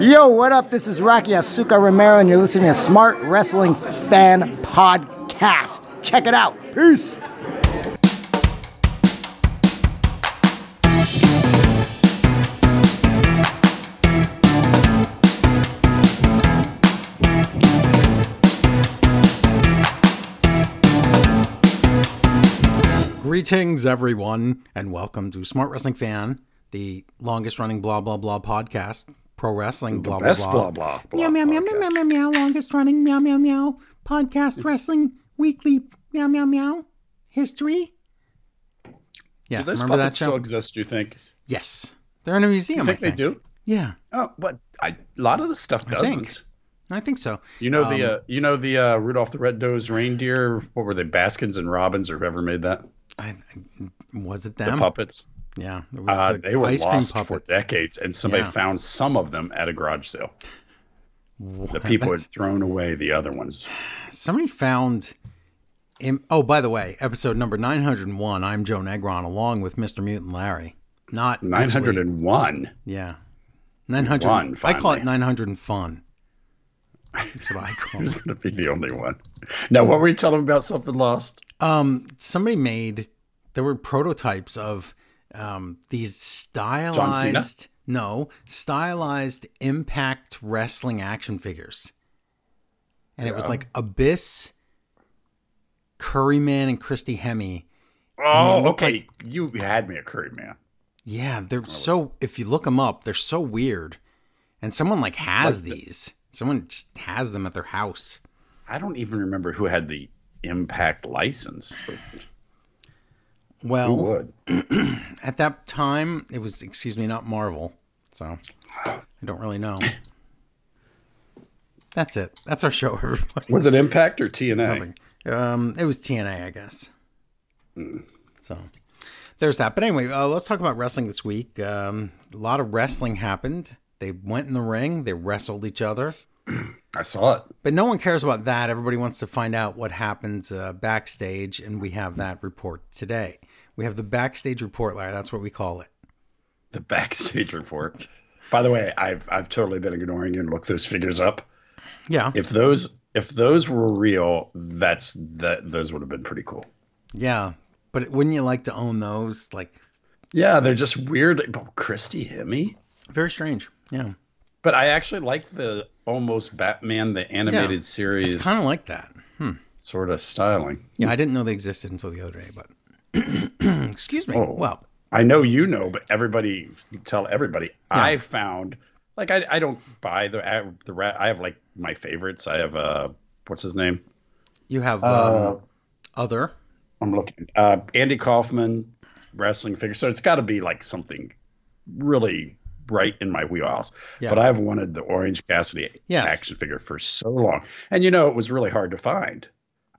Yo, what up? This is Rocky Asuka Romero, and you're listening to Smart Wrestling Fan Podcast. Check it out. Peace. Greetings, everyone, and welcome to Smart Wrestling Fan, the longest running blah blah blah podcast, pro wrestling blah blah Best blah. blah blah blah. Meow meow meow meow meow meow meow. Longest running meow meow meow podcast wrestling weekly meow meow meow history. Yeah, Do those remember that puppets show? still exist? Do you think? yes, they're in a museum. You think I they do? Yeah, Oh, but I, a lot of the stuff doesn't. think. I think so. You know the Um, uh, you know the uh, Rudolph the Red-Nosed Reindeer. What were they? Baskins and Robbins, or whoever made that. I, I- was it them? The puppets. Yeah, Uh, the they were ice cream lost for decades, and somebody Yeah. found some of them at a garage sale. The What? people had thrown away the other ones. Somebody found. Im- oh, by the way, episode number 901. I'm Joe Negron along with Mr. Mutant Larry. Not Nine hundred and one. Yeah. 900. I call it finally. 900 and fun. That's what I call Who's going to be the only one? Now, what were you telling me about something lost? Um, somebody made, there were prototypes of um, these stylized, no, stylized impact wrestling action figures. And it was like Abyss, Curry Man, and Christy Hemme. Oh, okay. you had me a curry man. Yeah, they're so. If you look them up, they're so weird. And someone like has Like the- these. Someone just has them at their house. I don't even remember who had the Impact license. Well, at that time, it was excuse me, not Marvel. So I don't really know. That's it. That's our show, everybody. Was it Impact or TNA? Something. Um, it was TNA, I guess. So there's that. But anyway, uh, let's talk about wrestling this week. Um, a lot of wrestling happened. They went in the ring. They wrestled each other. I saw it. But no one cares about that. Everybody wants to find out what happens uh, backstage, and we have that report today. We have the backstage report, Larry. That's what we call it. The backstage report. By the way, I've I've totally been ignoring you and looked those figures up. Yeah, If those if those were real, that's that those would have been pretty cool. yeah. But wouldn't you like to own those? Like, Yeah, they're just weird. But oh, Christy Hemme. very strange. Yeah, But I actually like the almost Batman the animated it's series kind of like that. Hmm. sort of styling. Yeah, I didn't know they existed until the other day. But excuse me. Oh. Well, I know you know, but everybody tell everybody. I found like I, I don't buy the I- the rat. I have like my favorites. I have uh what's his name? you have Uh, um, other. I'm looking. Uh, Andy Kaufman wrestling figure. So it's got to be like something really right in my wheelhouse. Yeah. But I've wanted the Orange Cassidy Yes. action figure for so long, and you know it was really hard to find.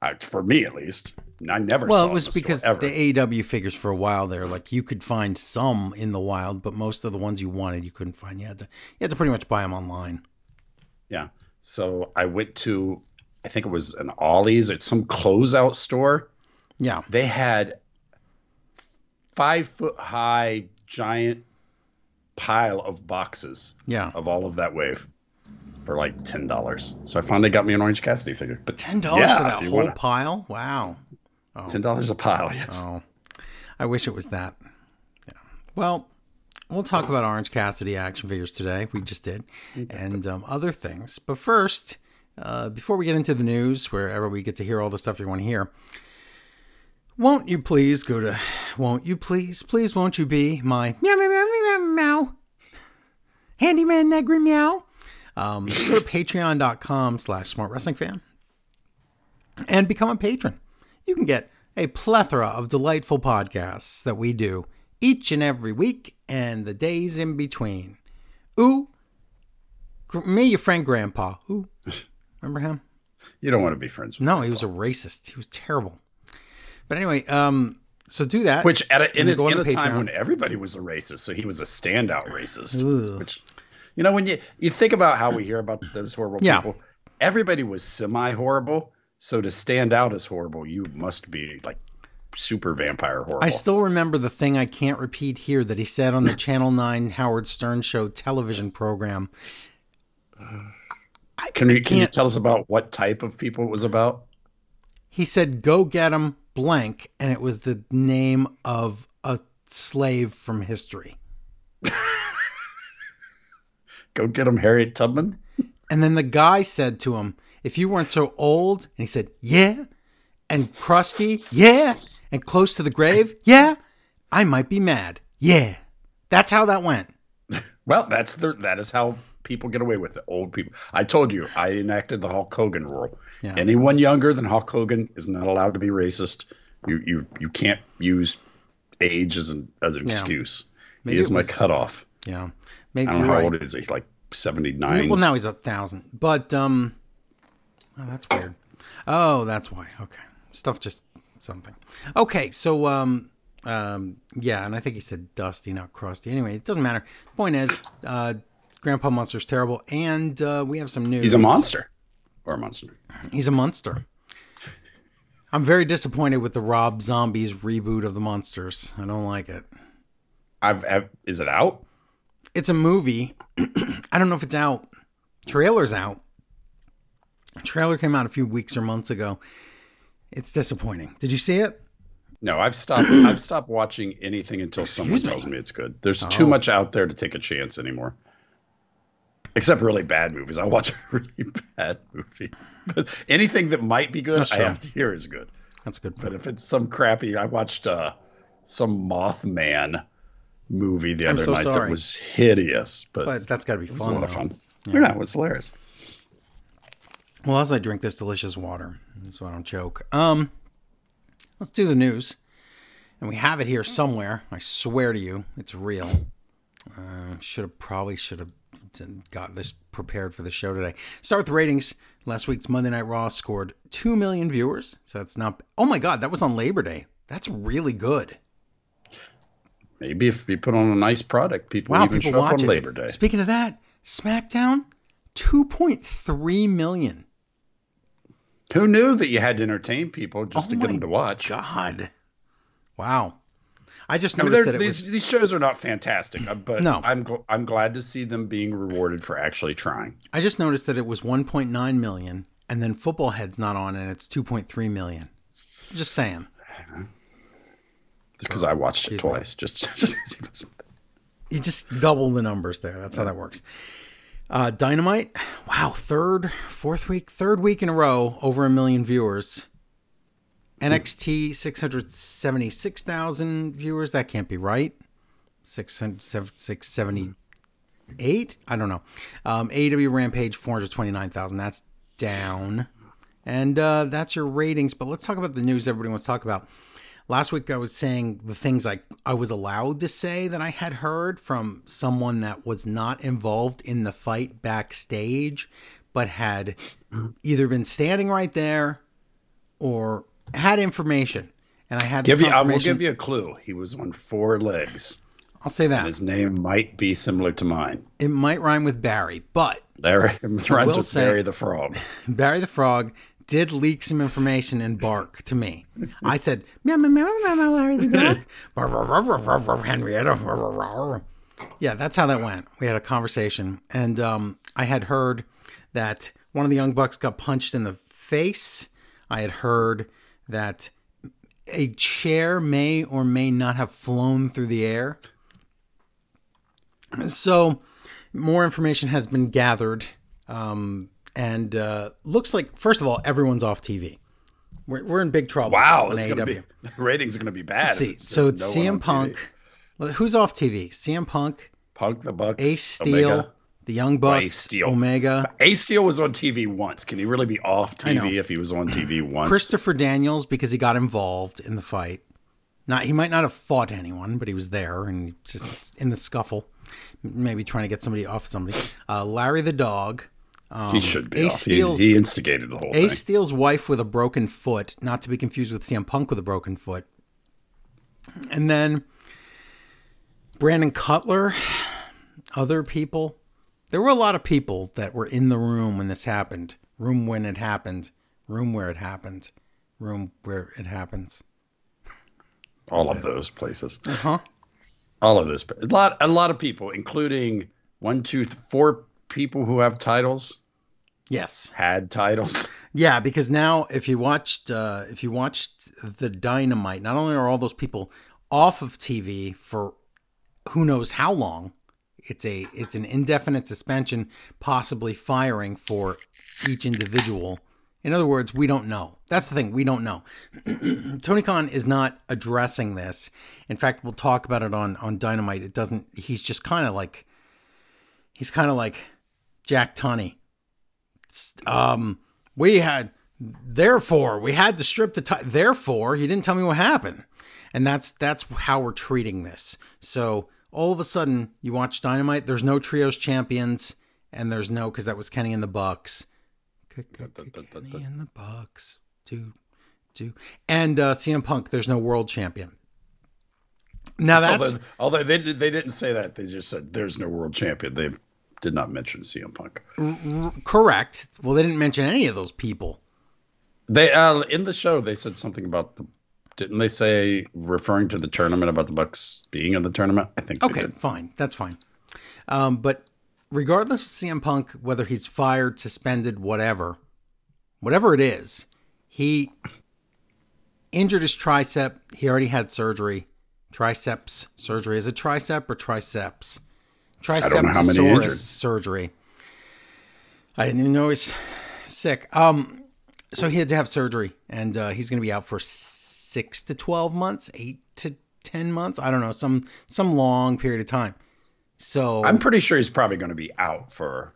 Uh, for me, at least, I never. Well, it was store because ever. the AEW figures for a while there, like you could find some in the wild, but most of the ones you wanted you couldn't find. You had to you had to pretty much buy them online. Yeah. So I went to, I think it was an Ollie's at some closeout store. Yeah, They had five foot high giant pile of boxes yeah. of all of that wave for like ten dollars. So I finally got me an Orange Cassidy figure. But Ten dollars Yeah, for that whole wanna- pile? Wow. Ten dollars a pile, yes. Oh, I wish it was that. Yeah. Well, we'll talk about Orange Cassidy action figures today. We just did, and um, other things. But first, uh, before we get into the news, wherever we get to hear all the stuff you want to hear, won't you please go to? Won't you please, please, won't you be my meow meow meow meow meow, meow. handyman negri meow? Um, go to patreon.com slash smart wrestling fan and become a patron. You can get a plethora of delightful podcasts that we do each and every week and the days in between. Ooh, me, your friend Grandpa. Ooh, remember him? You don't want to be friends with No, he was a racist. He was terrible. But anyway, um, so do that. Which at a, in, a, in a time when everybody was a racist, so he was a standout racist. Ugh. Which you know, when you you think about how we hear about those horrible Yeah. people, everybody was semi horrible. So to stand out as horrible, you must be like super vampire horrible. I still remember the thing I can't repeat here that he said on the Channel 9 Howard Stern Show television program Can you can you tell us about what type of people it was about? He said, "Go get him blank," and it was the name of a slave from history. Go get him, Harriet Tubman. And then the guy said to him, "If you weren't so old," and he said, "Yeah," and crusty, "Yeah," and close to the grave, "Yeah," I might be mad. Yeah, that's how that went. Well, that's the that is how people get away with it. Old people. I told you, I enacted the Hulk Hogan rule. Yeah. Anyone younger than Hulk Hogan is not allowed to be racist. You you you can't use age as an as an Yeah. excuse. Maybe he is my cutoff. Yeah, maybe I don't know how right. old is he? Like seventy nine. Well, now he's a thousand, but um, oh, that's weird. Oh, that's why. Okay, stuff just something. Okay, so um, um, yeah, and I think he said Dusty, not Crusty. Anyway, it doesn't matter. Point is, uh, Grandpa Munster's terrible, and uh, we have some news. he's a monster or a monster. He's a monster. I'm very disappointed with the Rob Zombies reboot of the Munsters. I don't like it. I've, I've is it out? It's a movie. I don't know if it's out. Trailer's out. Trailer came out a few weeks or months ago. It's disappointing. Did you see it? No, I've stopped. I've stopped watching anything until someone me? tells me it's good. There's too Oh. much out there to take a chance anymore. Except really bad movies. I watch a really bad movie, but anything that might be good, I have to hear is good. That's a good But if it's some crappy, I watched uh, some Mothman movie the other so night sorry. that was hideous, but, But that's got to be it was a fun. lot of though. fun. Yeah. it was hilarious. Well, as I drink this delicious water, so I don't choke. Um, let's do the news, and we have it here somewhere. I swear to you, it's real. Uh, should have probably should have got this prepared for the show today. Start with the ratings. Last week's Monday Night Raw scored two million viewers, so that's not. Oh my God, that was on Labor Day. That's really good. Maybe if you put on a nice product, people Wow, even people show up on it. Labor Day. Speaking of that, SmackDown, two point three million. Who knew that you had to entertain people just Oh to get them to watch? God, wow. I just I mean, noticed that these was. these shows are not fantastic, uh, but No. I'm gl- I'm glad to see them being rewarded for actually trying. I just noticed that it was 1.9 million, and then Football Head's not on, and it's 2.3 million. Just saying. Because I watched it twice, just just 'cause he wasn't there. You just double the numbers there. That's how that works. Uh, Dynamite, wow, third, fourth week, third week in a row, over a million viewers. NXT, 676,000 viewers. That can't be right. 600 678? I don't know. Um, AEW Rampage, 429,000. That's down. And uh, that's your ratings. But let's talk about the news everybody wants to talk about. Last week I was saying the things I, I was allowed to say that I had heard from someone that was not involved in the fight backstage, but had either been standing right there or had information. And I had Give you, I will give you a clue. He was on four legs. I'll say that. His name might be similar to mine. It might rhyme with Barry, but Larry rhymes with say- Barry the Frog. Barry the Frog did leak some information and bark to me. I said, meow, meow, meow, meow, meow, Larry the dog. Henrietta. Yeah, that's how that went. We had a conversation, and um, I had heard that one of the Young Bucks got punched in the face. I had heard that a chair may or may not have flown through the air. So, more information has been gathered, um, and uh, looks like first of all, everyone's off TV. We're, we're in big trouble. Wow, it's gonna be ratings are gonna be bad. Let's see, so it's no CM Punk. TV. Who's off TV? CM Punk, Punk the Bucks, Ace Steel, Omega. the Young Bucks, Ace Steel. Omega, Ace Steel was on TV once. Can he really be off. TV if he was on TV once? Christopher Daniels because he got involved in the fight. Not he might not have fought anyone, but he was there and just in the scuffle, maybe trying to get somebody off somebody. Uh, Larry the dog. He should be Ace off. He, Steel's- he instigated the whole Ace thing. Steel's wife with a broken foot, not to be confused with CM Punk with a broken foot. And then Brandon Cutler, other people. There were a lot of people that were in the room when this happened. Room when it happened. Room where it happened. Room where it happens. All of those places. Uh huh. All of this. A lot. A lot of people, including one, two, four, people who have titles Yes. had titles. Yeah, because now if you watched uh, if you watched the Dynamite, not only are all those people off of TV for who knows how long, it's a it's an indefinite suspension, possibly firing for each individual. In other words, we don't know. That's the thing, we don't know. Tony Khan is not addressing this. In fact, we'll talk about it on on Dynamite. It doesn't. He's just kind of like he's kind of like Jack Tunney um, we had, therefore, we had to strip the. T- therefore, he didn't tell me what happened, and that's that's how we're treating this. So all of a sudden, you watch Dynamite. There's no trios champions, and there's no because that was Kenny in the Bucks. Kenny in the Bucks, two, two, and uh, CM Punk. There's no world champion. Now that's although, although they they didn't say that. They just said there's no world champion. They did not mention CM Punk. correct. Well, they didn't mention any of those people. They uh, in the show they said something about the. Didn't they say referring to the tournament about the Bucks being in the tournament? I think. they Okay, fine. That's fine. Um, but regardless of CM Punk, whether he's fired, suspended, whatever, whatever it is, he injured his tricep. He already had surgery. Triceps surgery. Is it tricep or triceps? Triceptosaurus injured. surgery. I didn't even know he's sick. Um, so he had to have surgery, and uh, he's going to be out for six to twelve months, eight to ten months. I don't know, some some long period of time. So I'm pretty sure he's probably going to be out for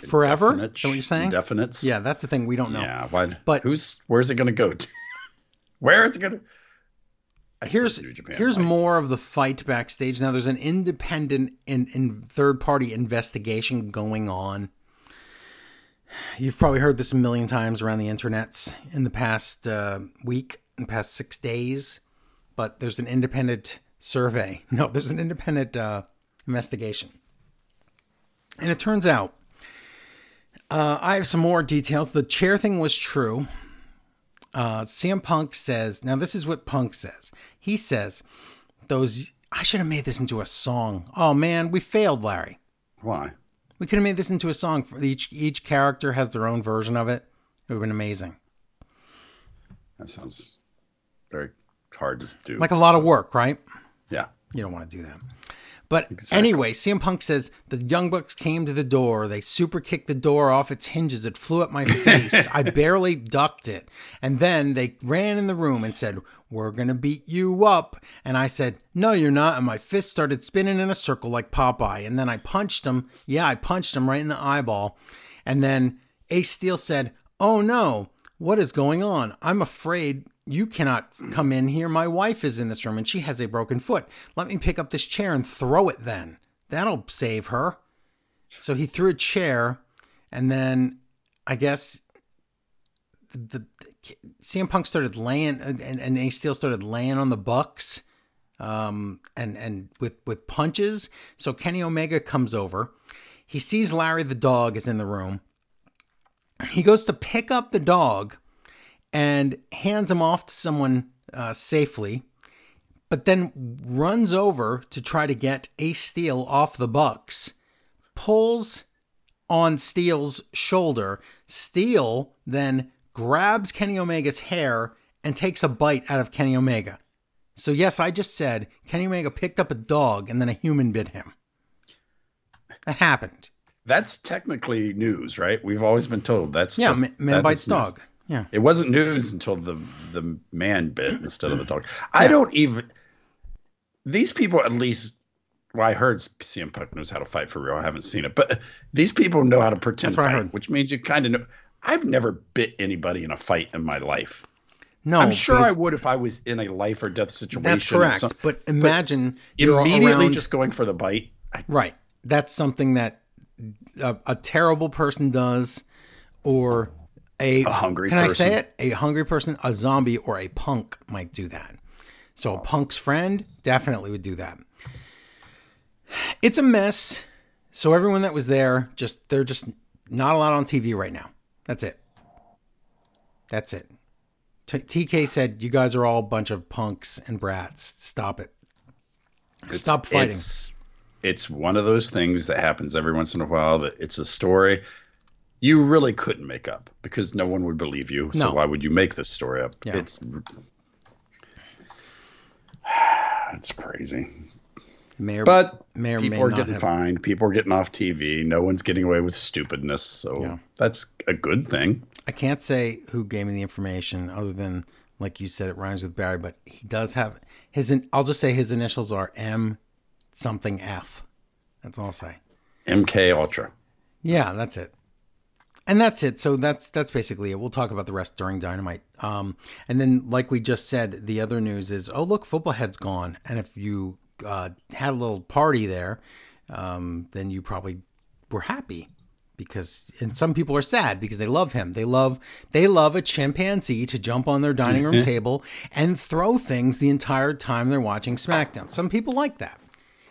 forever. Is indefinite- that what you're saying? Indefinites. Yeah, that's the thing. We don't know. Yeah. Why? But- who's where's it going to go? To? Where is it going to? Here's here's more of the fight backstage. Now there's an independent and in, in third party investigation going on. You've probably heard this a million times around the internets in the past uh, week, in the past six days. But there's an independent survey. No, there's an independent uh, investigation, and it turns out uh, I have some more details. The chair thing was true. Uh, CM Punk says, now this is what Punk says. He says, those, I should have made this into a song. Oh man, we failed, Larry. Why? We could have made this into a song. For each each character has their own version of it. It would have been amazing. That sounds very hard to do. Like a lot of work, right? yeah. You don't want to do that. But anyway, CM Punk says the Young Bucks came to the door. They super kicked the door off its hinges. It flew at my face. I barely ducked it. And then they ran in the room and said, We're going to beat you up. And I said, No, you're not. And my fist started spinning in a circle like Popeye. And then I punched him. Yeah, I punched him right in the eyeball. And then Ace Steel said, Oh no, what is going on? I'm afraid you cannot come in here. My wife is in this room and she has a broken foot. Let me pick up this chair and throw it then. That'll save her. So he threw a chair and then I guess the, the CM Punk started laying and, and Ace Steel started laying on the Bucks um, and and with with punches. So Kenny Omega comes over. He sees Larry the dog is in the room. He goes to pick up the dog and hands him off to someone uh, safely, but then runs over to try to get Ace Steel off the Bucks, pulls on Steel's shoulder. Steel then grabs Kenny Omega's hair and takes a bite out of Kenny Omega. So, yes, I just said Kenny Omega picked up a dog and then a human bit him. That happened. That's technically news, right? We've always been told that's Yeah, the- ma- man that bites dog. news. Yeah. It wasn't news until the the man bit instead of the dog. I don't even. These people, at least, well, I heard CM Punk knows how to fight for real. I haven't seen it, but these people know how to pretend That's what I fight, which means you kind of know. I've never bit anybody in a fight in my life. No, I'm sure I would if I was in a life or death situation. That's correct. some- but imagine you're immediately around- just going for the bite. I, right. That's something that a, a terrible person does, or a, A hungry Can I person. say it? A hungry person, a zombie, or a punk might do that. So a punk's friend definitely would do that. It's a mess. So everyone that was there, just they're just not allowed on TV right now. That's it. That's it. T- TK said, "You guys are all a bunch of punks and brats. Stop it. it's- Stop fighting." It's, it's one of those things that happens every once in a while that it's a story you really couldn't make up because no one would believe you. So No. why would you make this story up? Yeah. It's it's crazy. May or, But may or may people are not getting have- fined. People are getting off TV. No one's getting away with stupidness. So Yeah. that's a good thing. I can't say who gave me the information other than like you said it rhymes with Barry, but he does have his. I'll just say his initials are M something F. That's all I'll say. MK Ultra. Yeah, that's it. And that's it. So that's that's basically it. We'll talk about the rest during Dynamite. Um, and then, like we just said, the other news is, oh look, football head's gone. And if you uh, had a little party there, um, then you probably were happy because and some people are sad because they love him. They love they love a chimpanzee to jump on their dining room table and throw things the entire time they're watching SmackDown. Some people like that.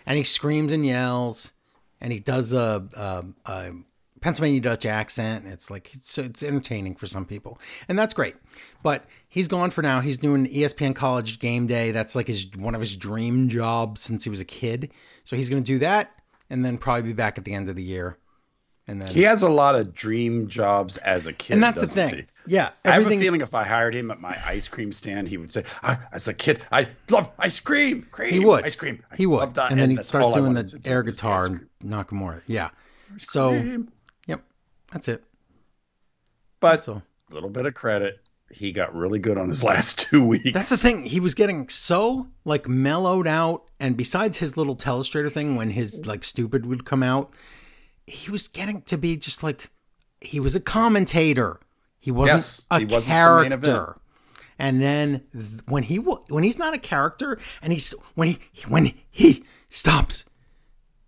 And he screams and yells and he does a, a, a Pennsylvania Dutch accent. It's like it's, it's entertaining for some people, and that's great. But he's gone for now. He's doing ESPN College Game Day. That's like his one of his dream jobs since he was a kid. So he's going to do that, and then probably be back at the end of the year. And then, He has a lot of dream jobs as a kid. and that's the thing. he? Yeah, I have a feeling if I hired him at my ice cream stand, he would say, I, "As a kid, I love ice cream. cream he would. ice cream. I He would, and then he'd start doing the do air guitar and. Nakamura. Yeah. So, that's it. but all. a little bit of credit, he got really good on his last two weeks. That's the thing. He was getting so like mellowed out, and besides his little telestrator thing, when his like stupid would come out, he was getting to be just like he was a commentator. He wasn't Yes, a he wasn't character. event. And then th- when he when he's not a character, and he's when he when he stops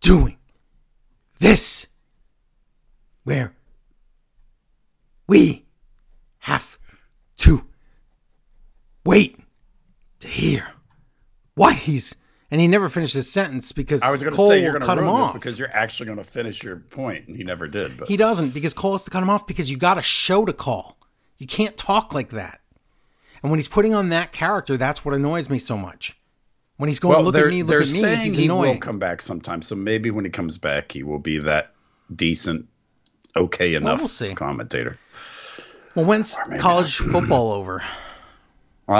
doing this, where we have to wait to hear what he's and he never finished his sentence because I was going to Cole say you're going cut to him ruin this off. because you're actually going to finish your point, and he never did. But he doesn't because Cole has to cut him off because you got a show to call. You can't talk like that. And when he's putting on that character, that's what annoys me so much. When he's going, well, look at me, look at me, saying he annoying. will come back sometime. So maybe when he comes back, he will be that decent, okay enough we'll see. commentator. Well, when's college football over? Uh,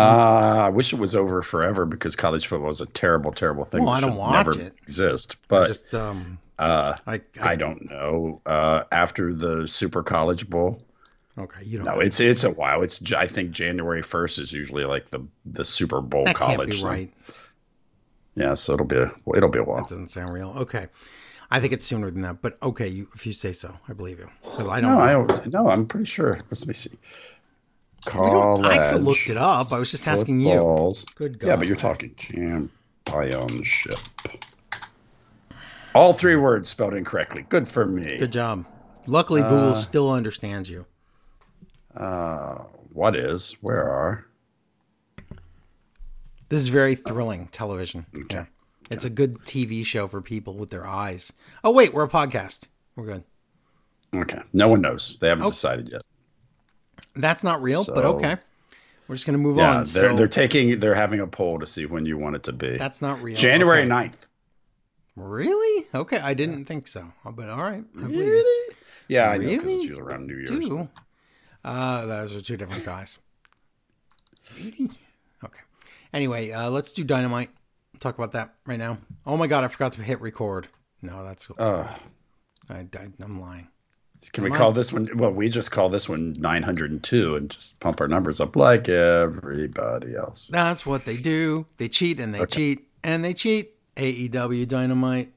I wish it was over forever because college football is a terrible, terrible thing. Well, I don't watch never it. Exist, but Just um, uh, I, I, I don't know. Uh, after the Super College Bowl, okay, you don't. no, know. it's it's a while. It's I think January first is usually like the the Super Bowl that college. can't be thing. right. Yeah, so it'll be a it'll be a while. That doesn't sound real. Okay, I think it's sooner than that. But okay, you, if you say so, I believe you because I don't. No, know. I don't. No, I'm pretty sure. Let me see. College. I could looked it up. I was just asking you. Good Yeah, but you're talking championship. All three words spelled incorrectly. Good for me. Good job. Luckily, Uh, Google still understands you. Uh, what is? Where are? This is very thrilling television. Yeah. It's a good TV show for people with their eyes. Oh, wait, we're a podcast. We're good. Okay. No one knows. They Oh. haven't decided yet. That's not real, but okay. We're just going to move Yeah, on. they're, So they're taking. They're having a poll to see when you want it to be. that's not real. January Okay. 9th. Really? Okay, I didn't think so. But all right. I believe you. Yeah, I know because Really? it's usually around New Year's. Two? Uh, those are two different guys. Really? Okay. Anyway, uh, let's do Dynamite. Talk about that right now. Oh my God, I forgot to hit record. No, that's. Uh, I, I, I'm lying. can we call on. this one? Well, we just call this one 902 and just pump our numbers up like everybody else. That's what they do. They cheat and they cheat and they cheat. AEW Dynamite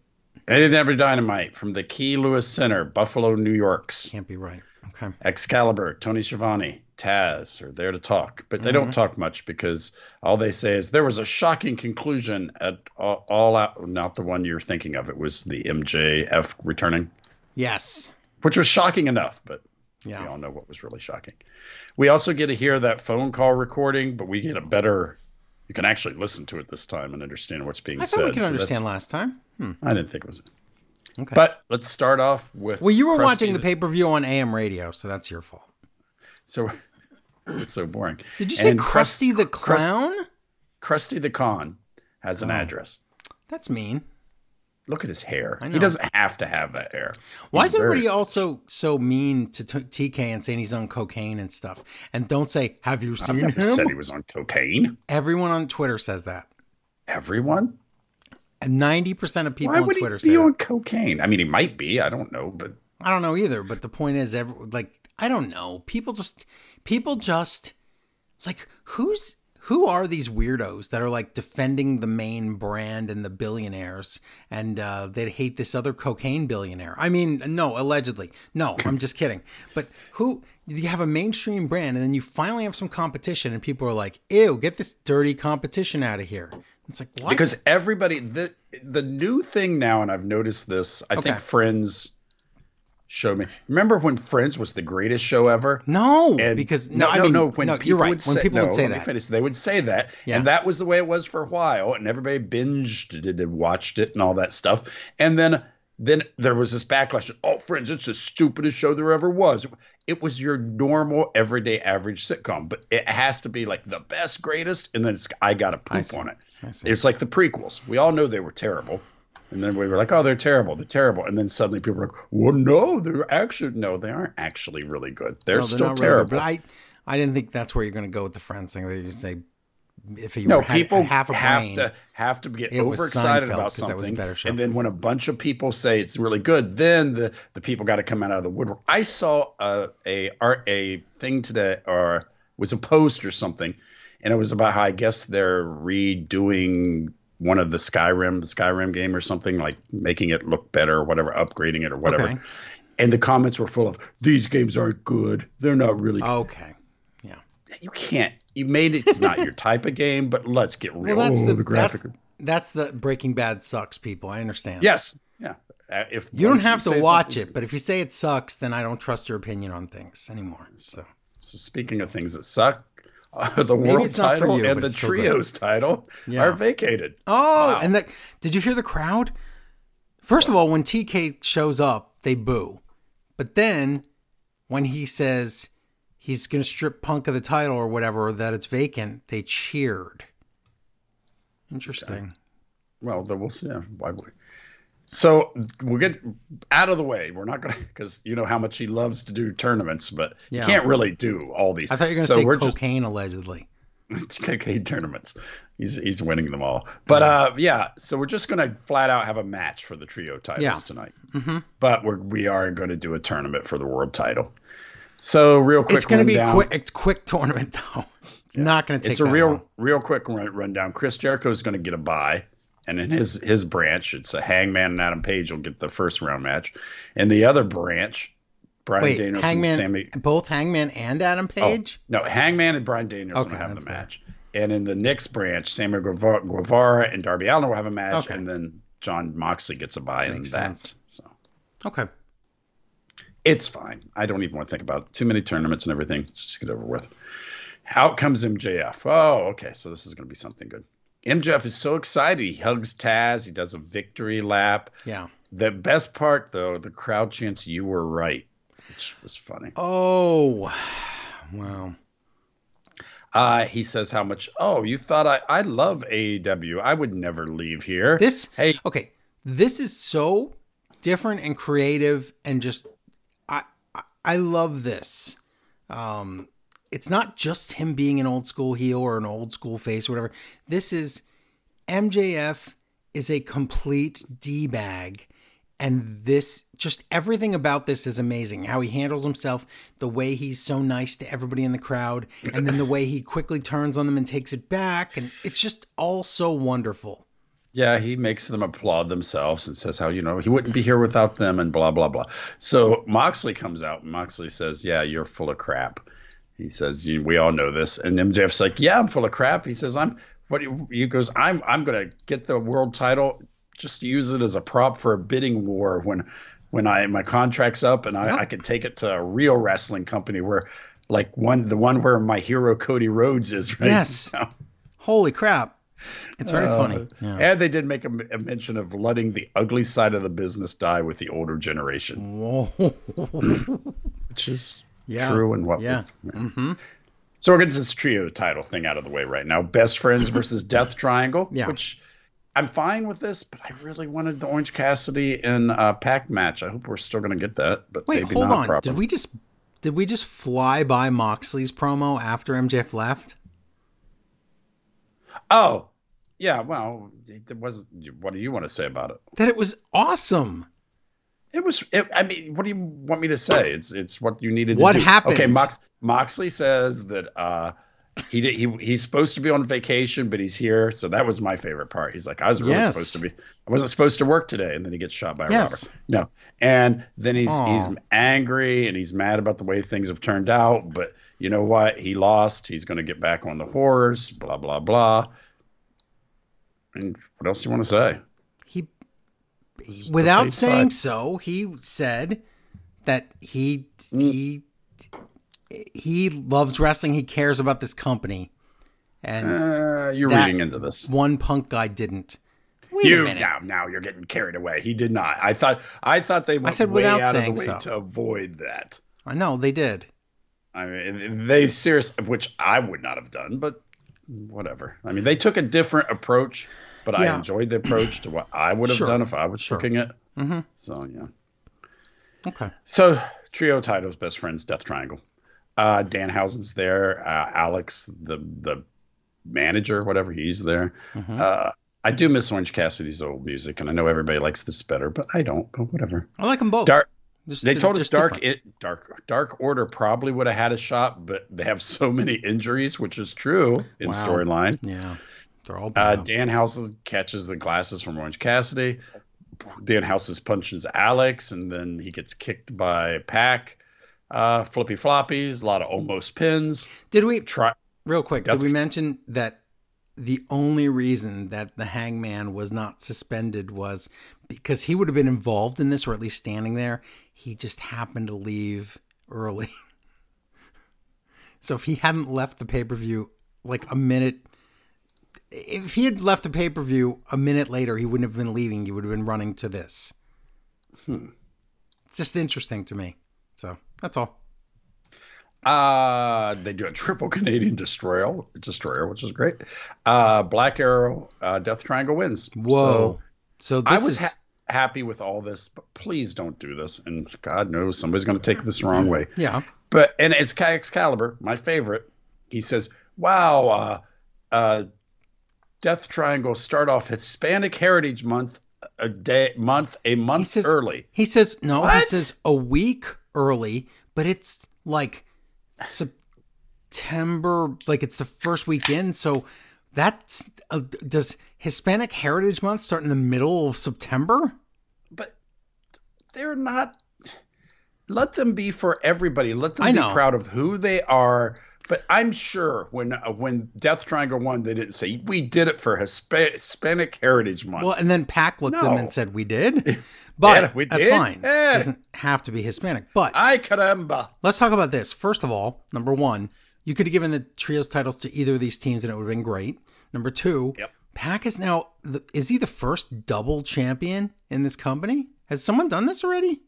Never Dynamite from the Key Lewis Center, Buffalo, New York's. can't be right. Okay. Excalibur, Tony Schiavone, Taz are there to talk, but they Mm-hmm. don't talk much because all they say is there was a shocking conclusion at all, all out. Not the one you're thinking of. It was the MJF returning, Yes. which was shocking enough, but we all know what was really shocking. We also get to hear that phone call recording, but we get a better. You can actually listen to it this time and understand what's being I said. thought we could so understand last time. Hmm. I didn't think it was. Okay. But let's start off with. well, you were watching the pay per view on AM radio, so that's your fault. So it's so boring. Did you say And Crust- Krusty the Clown? Krusty the Con has Oh. an address. That's mean. look at his hair. He doesn't have to have that hair. Why He's is everybody very- also so mean to t- TK and saying he's on cocaine and stuff? And don't say, "Have you seen never said him?" he was on cocaine. Everyone on Twitter says that, Everyone. And ninety percent of people Why on would Twitter he say be that. on cocaine? I mean, he might be. I don't know, but I don't know either, but the point is, every, like, I don't know. People just, people just, like, who's, who are these weirdos that are like defending the main brand and the billionaires and uh, they hate this other cocaine billionaire? I mean, no, allegedly. No, I'm just kidding. But who, you have a mainstream brand and then you finally have some competition and people are like, ew, get this dirty competition out of here. It's like, what? because everybody the the new thing now, and I've noticed this. I think Friends showed me. Remember when Friends was the greatest show ever? no, And because, no, I mean, no. When no, people right. would when say, people no, would say that. finish. they would say that, Yeah. and that was the way it was for a while, and everybody binged it and watched it and all that stuff, and then. Then there was this backlash. Oh, Friends, it's the stupidest show there ever was. It was your normal, everyday, average sitcom, but it has to be like the best, greatest, and then it's I got to poop on it. It's like the prequels. We all know they were terrible. And then we were like, oh, they're terrible. They're terrible. And then suddenly people were like, well, no, they're actually, no, they aren't actually really good. They're No, still not really terrible. good, but I, I didn't think that's where you're going to go with the friends thing. That you say, if you no, were people half a have brain, to have to get it overexcited Seinfeld, about 'cause that was a something. And then when a bunch of people say it's really good, then the, the people got to come out of the woodwork. I saw a a art a thing today, or was a post or something, and it was about how I guess they're redoing one of the Skyrim, the Skyrim game or something, like making it look better or whatever, upgrading it or whatever. Okay. And the comments were full of these games aren't good. They're not really. okay, Yeah. You can't. You made it. It's not your type of game. But let's get real. well that's Oh, the, the graphic. that's that's the Breaking Bad sucks. People, I understand. Yes. Yeah. Uh, if you don't once have to watch it, but if you say it sucks, then I don't trust your opinion on things anymore. So So speaking of things that suck, uh, the Maybe world it's not for title you, and the it's good. trios title Yeah. are vacated. Oh, Wow. and that did you hear the crowd? First of all, when TK shows up, they boo. But then when he says he's going to strip Punk of the title or whatever, or that it's vacant, they cheered. Interesting. Well, then we'll see. Yeah, why would? So we'll get out of the way. We're not going to because you know how much he loves to do tournaments, but Yeah. you can't really do all these. I thought you were going to so say we're cocaine allegedly. cocaine tournaments. He's he's winning them all. But uh, yeah. So we're just going to flat out have a match for the trio titles Yeah. tonight. hmm But we're we are going to do a tournament for the world title. So real quick, It's going to be quick. It's quick tournament though. It's not going to take. it's a real long. real quick run, rundown. Chris Jericho is going to get a bye, and in his his branch, it's a Hangman and Adam Page will get the first round match, and the other branch, Bryan Wait, Danielson, Hangman, Sammy. both Hangman and Adam Oh, Page. no, Hangman and Bryan Danielson Okay, have the match, and in the next branch, Sammy Guevara, and Darby Allin will have a match, Okay. and then Jon Moxley gets a bye, and Makes that's sense. so. Okay. It's fine. I don't even want to think about it. Too many tournaments and everything. Let's just get over with. Out comes MJF. Oh, okay. So this is going to be something good. MJF is so excited. He hugs Taz. He does a victory lap. Yeah. The best part, though, the crowd chants, You were right, which was funny. Oh, wow. Uh, he says how much, Oh, you thought I, I love AEW. I would never leave here. This Hey. okay. This is so different and creative and just I, love this. Um it's not just him being an old school heel or an old school face or whatever. This is MJF is a complete D bag. And this, just everything about this is amazing. How he handles himself, the way he's so nice to everybody in the crowd, and then the way he quickly turns on them and takes it back. And it's just all so wonderful. Yeah, he makes them applaud themselves and says how you know he wouldn't be here without them and blah blah blah. So Moxley comes out and Moxley says, "Yeah, you're full of crap." He says, "We all know this." And MJF's like, "Yeah, I'm full of crap." He says, "I'm what?" you-" He goes, "I'm I'm gonna get the world title. Just use it as a prop for a bidding war when when I my contract's up and I, Yep. I can take it to a real wrestling company where." Like one, the one where my hero Cody Rhodes is right Yes. now. Holy crap. It's very Uh, funny. Yeah. And they did make a, a mention of letting the ugly side of the business die with the older generation, Whoa. which is Yeah. true and what. Yeah. we- hmm So we're getting to this trio title thing out of the way right now. Best friends versus Death Triangle, Yeah. which I'm fine with this, but I really wanted the Orange Cassidy and uh, Pac match. I hope we're still going to get that, but Wait, maybe hold not on. properly. Did we just did we just fly by Moxley's promo after MJF left? Oh, yeah. Well, it was. What do you want to say about it? That it was awesome. It was. It, I mean, what do you want me to say? It's it's what you needed. What to do. happened? Okay, Mox, Moxley says that uh, he did. He he's supposed to be on vacation, but he's here. So that was my favorite part. He's like, I was really Yes. supposed to be. I wasn't supposed to work today, and then he gets shot by a Yes. robber. No, and then he's Aw. he's angry and he's mad about the way things have turned out. But you know what? He lost. He's going to get back on the horse. Blah blah blah. And what else do you want to say? He without saying side. so, he said that he Mm. he he loves wrestling. He cares about this company, and Uh, you're reading into this. one punk guy didn't. Wait a you minute. now now you're getting carried away. He did not. I thought I thought they went said way without out of saying the way so. to avoid that. I know they did. I mean, they seriously, which I would not have done, but whatever. I mean, they took a different approach, but I enjoyed the approach to what I would have Sure. done if I was Sure. booking it. Mm-hmm. So yeah. Okay. So trio titles, best friends, Death Triangle. Uh, Danhausen's there. Uh, Alex, the the manager, whatever, he's there. Mhm. Uh, I do miss Orange Cassidy's old music, and I know everybody likes this better, but I don't. But whatever. I like them both. Dark. Just- They told us Dark different. it Dark Dark Order probably would have had a shot, but they have so many injuries, which is true in Wow. storyline. Yeah, they're all. Uh. Danhausen catches the glasses from Orange Cassidy. Danhausen punches Alex, and then he gets kicked by Pac. Uh, flippy floppies, a lot of almost pins. Did we Try. real quick? Death Did we Tr- mention that the only reason that the Hangman was not suspended was because he would have been involved in this, or at least standing there. He just happened to leave early. so if he hadn't left the pay per view like a minute, if he had left the pay per view a minute later, he wouldn't have been leaving. He would have been running to this. Hmm. It's just interesting to me. So that's all. Uh, they do a triple Canadian destroyer, destroyer, which is great. Uh, Black Arrow, uh, Death Triangle wins. Whoa. So, So I was is ha- happy with all this, but please don't do this. And God knows somebody's going to take this the wrong way. yeah. But and it's Kai Excalibur, my favorite. He says, "Wow, uh, uh, Death Triangle start off Hispanic Heritage Month a day month a month says- early." He says no. He says a week early, but it's like September, like it's the first weekend. So that's uh, does Hispanic Heritage Month start in the middle of September? But they're not. Let them be for everybody. Let them be proud of who they are. But I'm sure when uh, when Death Triangle won, they didn't say we did it for Hispa- Hispanic Heritage Month. Well, and then Pac looked at them and said, "We did," but Yeah, we that's did. fine. Yeah. It doesn't have to be Hispanic. But Ay caramba! Let's talk about this. First of all, number one, you could have given the trios titles to either of these teams and it would have been great. Number two, Yep. Pac is now, the, is he the first double champion in this company? Has someone done this already?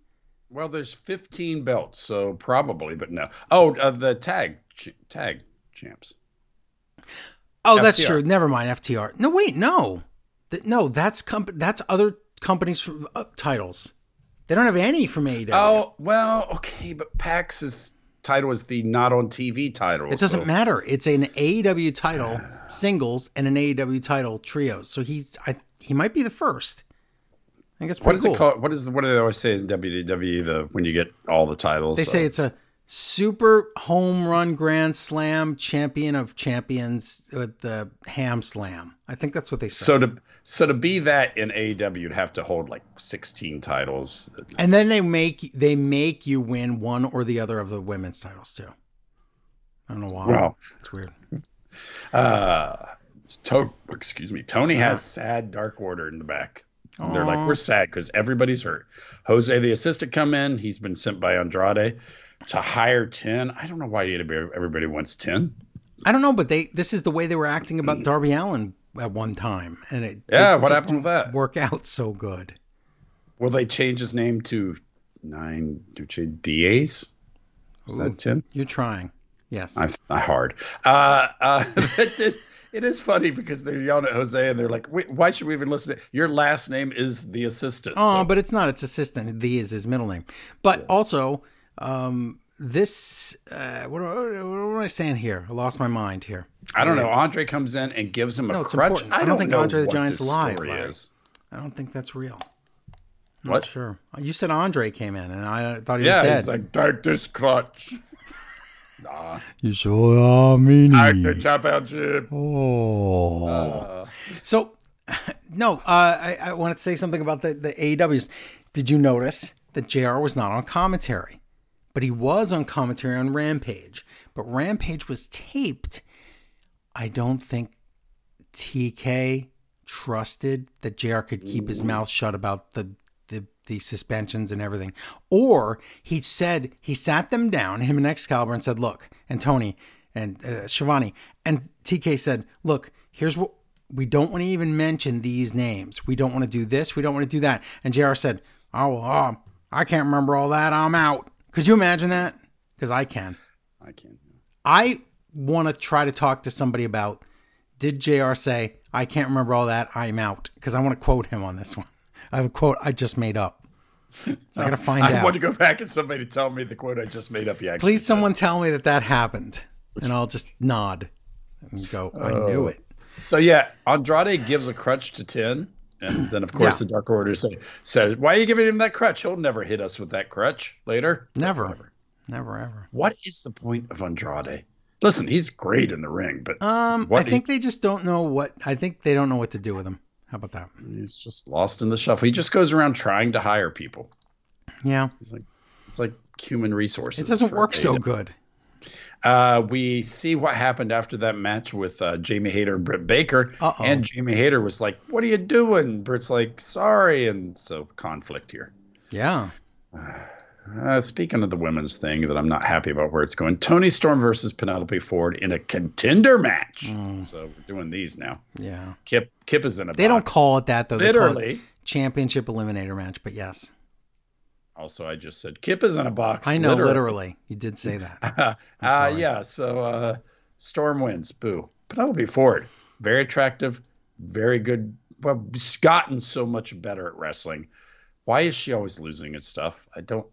Well, there's 15 belts, so probably, but no. Oh, uh, the tag ch- tag champs. Oh, that's true. Never mind. FTR. No, wait, no. Th- no, that's comp- that's other companies' from, uh, titles. They don't have any from AEW. Oh, well, okay, but Pac's title is the not on TV title. It doesn't so- matter. It's an AEW title singles and an AEW title trios. So he's I, he might be the first. I it's What is cool. it called? What is the, what do they always say is WWE the when you get all the titles? They so- say it's a super home run grand slam champion of champions with the ham slam. I think that's what they said. so to so to be that in AEW, you'd have to hold like 16 titles. and then they make they make you win one or the other of the women's titles too. I don't know why. Wow. It's weird. Uh, to- excuse me. Tony has sad Dark Order in the back. They're like, we're sad because everybody's hurt. Jose, the assistant, come in. He's been sent by Andrade to hire ten. I don't know why everybody wants ten. I don't know, but they this is the way they were acting about Darby Allin at one time, and it Yeah, what happened with that? Work out so good. Will they change his name to nine Duce Diaz? Is Ooh. that ten? You're trying. Yes. I, I hard. Uh, uh, it is funny because they're yelling at Jose and they're like, Wait, why should we even listen to your last name is the assistant? Oh, so- but it's not. It's assistant. The is his middle name. But also, um, this. Uh, what, what, am I saying here? I lost my mind here. I don't know. Andre comes in and gives him a No, it's crutch. I I don't, think Andre the Giant's alive, is. I don't think that's real. I'm What? Not sure. You said Andre came in, and I thought he was Yeah, dead. he's like, take this crutch. nah, you saw me. take the championship. Oh. Uh, So, no, uh, I, I wanted to say something about the, the AEWs. Did you notice that JR was not on commentary? But he was on commentary on Rampage. But Rampage was taped. I don't think TK trusted that JR could keep his mouth shut about the, the the suspensions and everything. Or he said he sat them down, him and Excalibur, and said, "Look," and Tony and uh, Shivani and TK said, "Look, here's what we don't want to even mention these names. We don't want to do this. We don't want to do that." And JR said, "Oh, uh, I can't remember all that. I'm out." Could you imagine that? Because I can. I can't. I want to try to talk to somebody about did JR say, I can't remember all that, I'm out? Because I want to quote him on this one. I have a quote I just made up. So I got to find I out. want to go back and somebody tell me the quote I just made up. Actually Please, someone tell me that that happened. And I'll just nod and go, I knew oh. it. So yeah, Andrade gives a crutch to Ten, and then of course Yeah. the Dark Order say, says, "Why are you giving him that crutch? He'll never hit us with that crutch later." Never. Never, never ever. What is the point of Andrade? Listen, he's great in the ring, but Um, I think they just don't know what, I think they don't know what to do with him. How about that? he's just lost in the shuffle. He just goes around trying to hire people. Yeah. He's like, it's like human resources. It doesn't work so good. Uh, we see what happened after that match with uh, Jamie Hayter and Britt Baker. Uh-oh. And Jamie Hayter was like, What are you doing? Britt's like, Sorry. And so conflict here. Yeah. Uh, speaking of the women's thing that I'm not happy about where it's going, Toni Storm versus Penelope Ford in a contender match. Mm. So we're doing these now. Yeah. Kip Kip is in a They don't call it that, though. They call it literally. championship eliminator match, but yes. Also, I just said Kip is in a box. I know, literally. You did say that. uh, yeah. So uh, Storm wins. Boo. Penelope Ford, very attractive, very good. Well, she's gotten so much better at wrestling. Why is she always losing at stuff? I don't.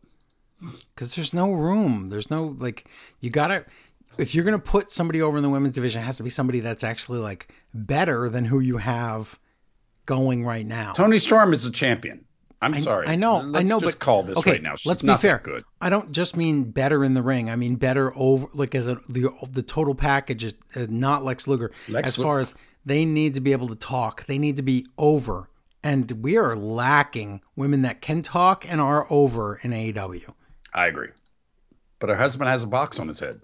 Because there's no room. There's no, like, you got to, if you're going to put somebody over in the women's division, it has to be somebody that's actually, like, better than who you have going right now. Toni Storm is a champion. I'm sorry. I know, Let's I know, just but call this okay, right now. She's let's be fair. Good. I don't just mean better in the ring. I mean better over, like as a the the total package is uh, not Lex Luger. Lex as far as they need to be able to talk, they need to be over, and we are lacking women that can talk and are over in AEW. I agree. But her husband has a box on his head.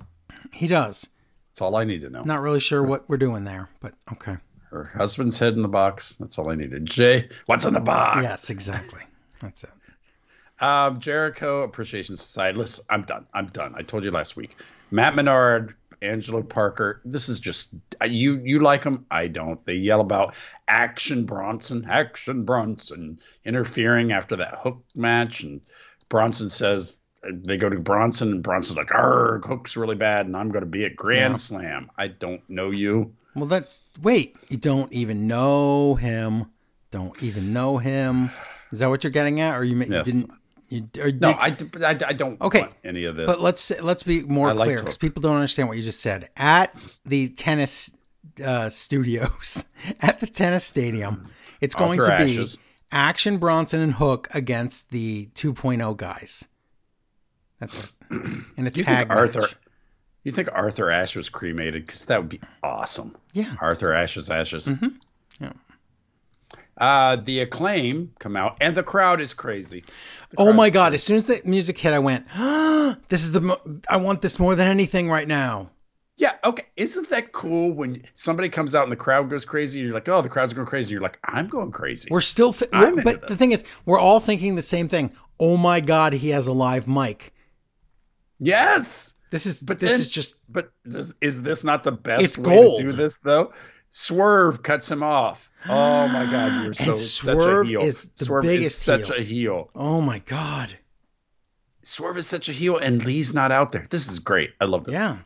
He does. That's all I need to know. Not really sure what we're doing there, but okay. Her husband's head in the box. That's all I needed. Jay, what's in the box? Yes, exactly. That's it. Um, Jericho Appreciation Society. Listen, I'm done. I'm done. I told you last week. Matt Menard, Angelo Parker. This is just uh, you. You like them? I don't. They yell about Action Bronson, Action Bronson, interfering after that Hook match, and Bronson says they go to Bronson, and Bronson's like, "Arg, Hook's really bad, and I'm going to be at Grand Yeah. Slam." I don't know you. Well, that's wait. You don't even know him. Don't even know him. Is that what you're getting at, or you Yes. didn't? You, or No, did- I, I, I don't Okay, want any of this. But let's let's be more I clear because people don't understand what you just said. At the tennis uh, studios, at the tennis stadium, it's going to be Ashes. Action Bronson and Hook against the 2.0 guys. That's it. And a you tag think Arthur? match. You think Arthur Ashe was cremated? Because that would be awesome. Yeah. Arthur Ashe's ashes. Mm-hmm. Yeah. Uh, the acclaim come out, and the crowd is crazy. The Oh my god! As soon as the music hit, I went, "This is the mo- I want this more than anything right now." Yeah. Okay. Isn't that cool when somebody comes out and the crowd goes crazy? You're like, oh, the crowd's going crazy. You're like, I'm going crazy. We're still, th- but this. the thing is, we're all thinking the same thing. Oh my god, he has a live mic. yes. This is, But this then- is just But this, is this not the best It's way gold. to do this though? Swerve cuts him off. Oh my god, you're so And such a heel. is the Swerve biggest is such heel. a heel. Oh my god. Swerve is such a heel, and Lee's not out there. This is great. I love this. Yeah.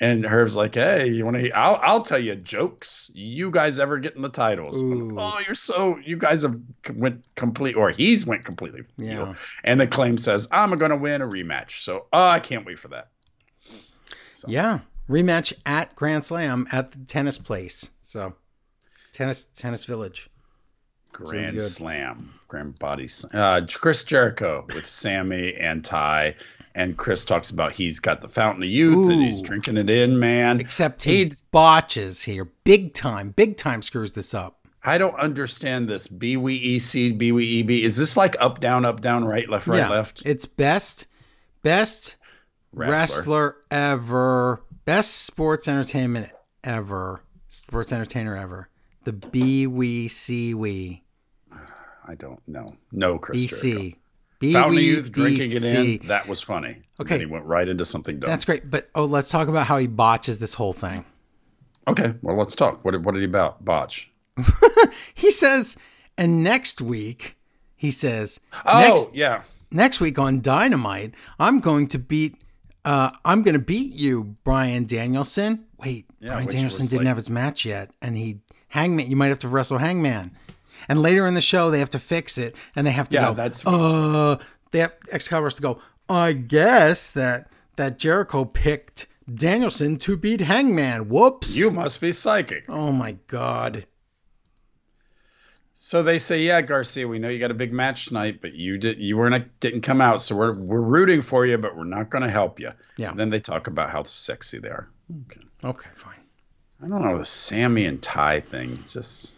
And Herb's like, "Hey, you want to? I'll I'll tell you jokes. You guys ever getting the titles? Ooh. Oh, you're so you guys have went complete, or he's went completely. heel. Yeah. And the claim says, I'm going to win a rematch. So oh, I can't wait for that. Yeah. Rematch at Grand Slam at the tennis place. So tennis tennis village. Grand. Slam, Grand Body Slam. Uh, Chris Jericho with Sammy and Ty. And Chris talks about he's got the fountain of youth and he's drinking it in, man. Except he He'd- botches here. Big time. Big time screws this up. I don't understand this. B W E C B W E B. Is this like up, down, up, down, right, left, right, yeah. left? It's best best Wrestler. wrestler. ever. Best sports entertainment ever. Sports entertainer ever. The B we C we. I don't know. No, Chris. BC. B Fountain of Youth drinking it in. That was funny. Okay. And he went right into something dumb. That's great. But oh, let's talk about how he botches this whole thing. okay. Well, let's talk. What did, what did he about botch? He says, and next week, he says, Oh, next yeah. next week on Dynamite, I'm going to beat uh I'm going to beat you, Bryan Danielson. Wait, Yeah, Bryan Danielson didn't like- have his match yet and he Hangman, you might have to wrestle Hangman. And later in the show they have to fix it and they have to Yeah, go that's- uh they have Excalibur has to go, I guess that that Jericho picked Danielson to beat Hangman. Whoops. You must be psychic. oh my god. So they say, yeah, Garcia, we know you got a big match tonight, but you did you weren't didn't come out, so we're we're rooting for you, but we're not going to help you. Yeah. And then they talk about how sexy they are. Okay. Okay, fine. I don't know the Sammy and Ty thing. Just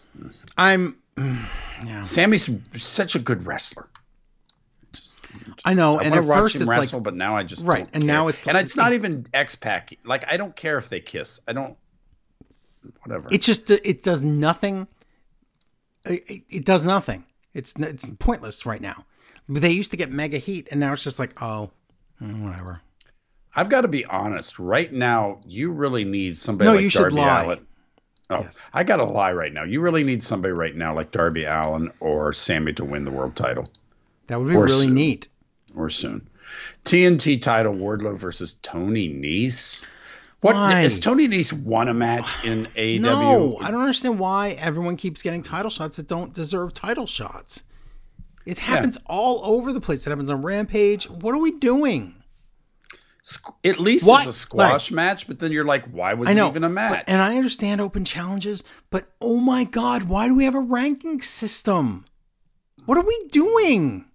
I'm yeah. Sammy's such a good wrestler. Just, I know I and at first him it's wrestle, like but now I just Right, and care. now it's and like- it's not even X Pac. Like I don't care if they kiss. I don't. Whatever. It just it does nothing. It, it does nothing. It's it's pointless right now. But they used to get mega heat, and now it's just like oh, mm, whatever. I've got to be honest. Right now, you really need somebody No, like you should Darby lie. Allin. Oh, Yes. I got to lie right now. You really need somebody right now like Darby Allin or Sammy to win the world title That would be Or really soon. neat. or soon. TNT title Wardlow versus Tony Nese. What Why? has Tony Nese won a match in AEW? No, I don't understand why everyone keeps getting title shots that don't deserve title shots. It happens all over the place. It happens on Rampage. What are we doing? At least Why- it's a squash match, but then you're like, why was know, it even a but- match? and I understand open challenges, but oh my god, why do we have a ranking system? What are we doing?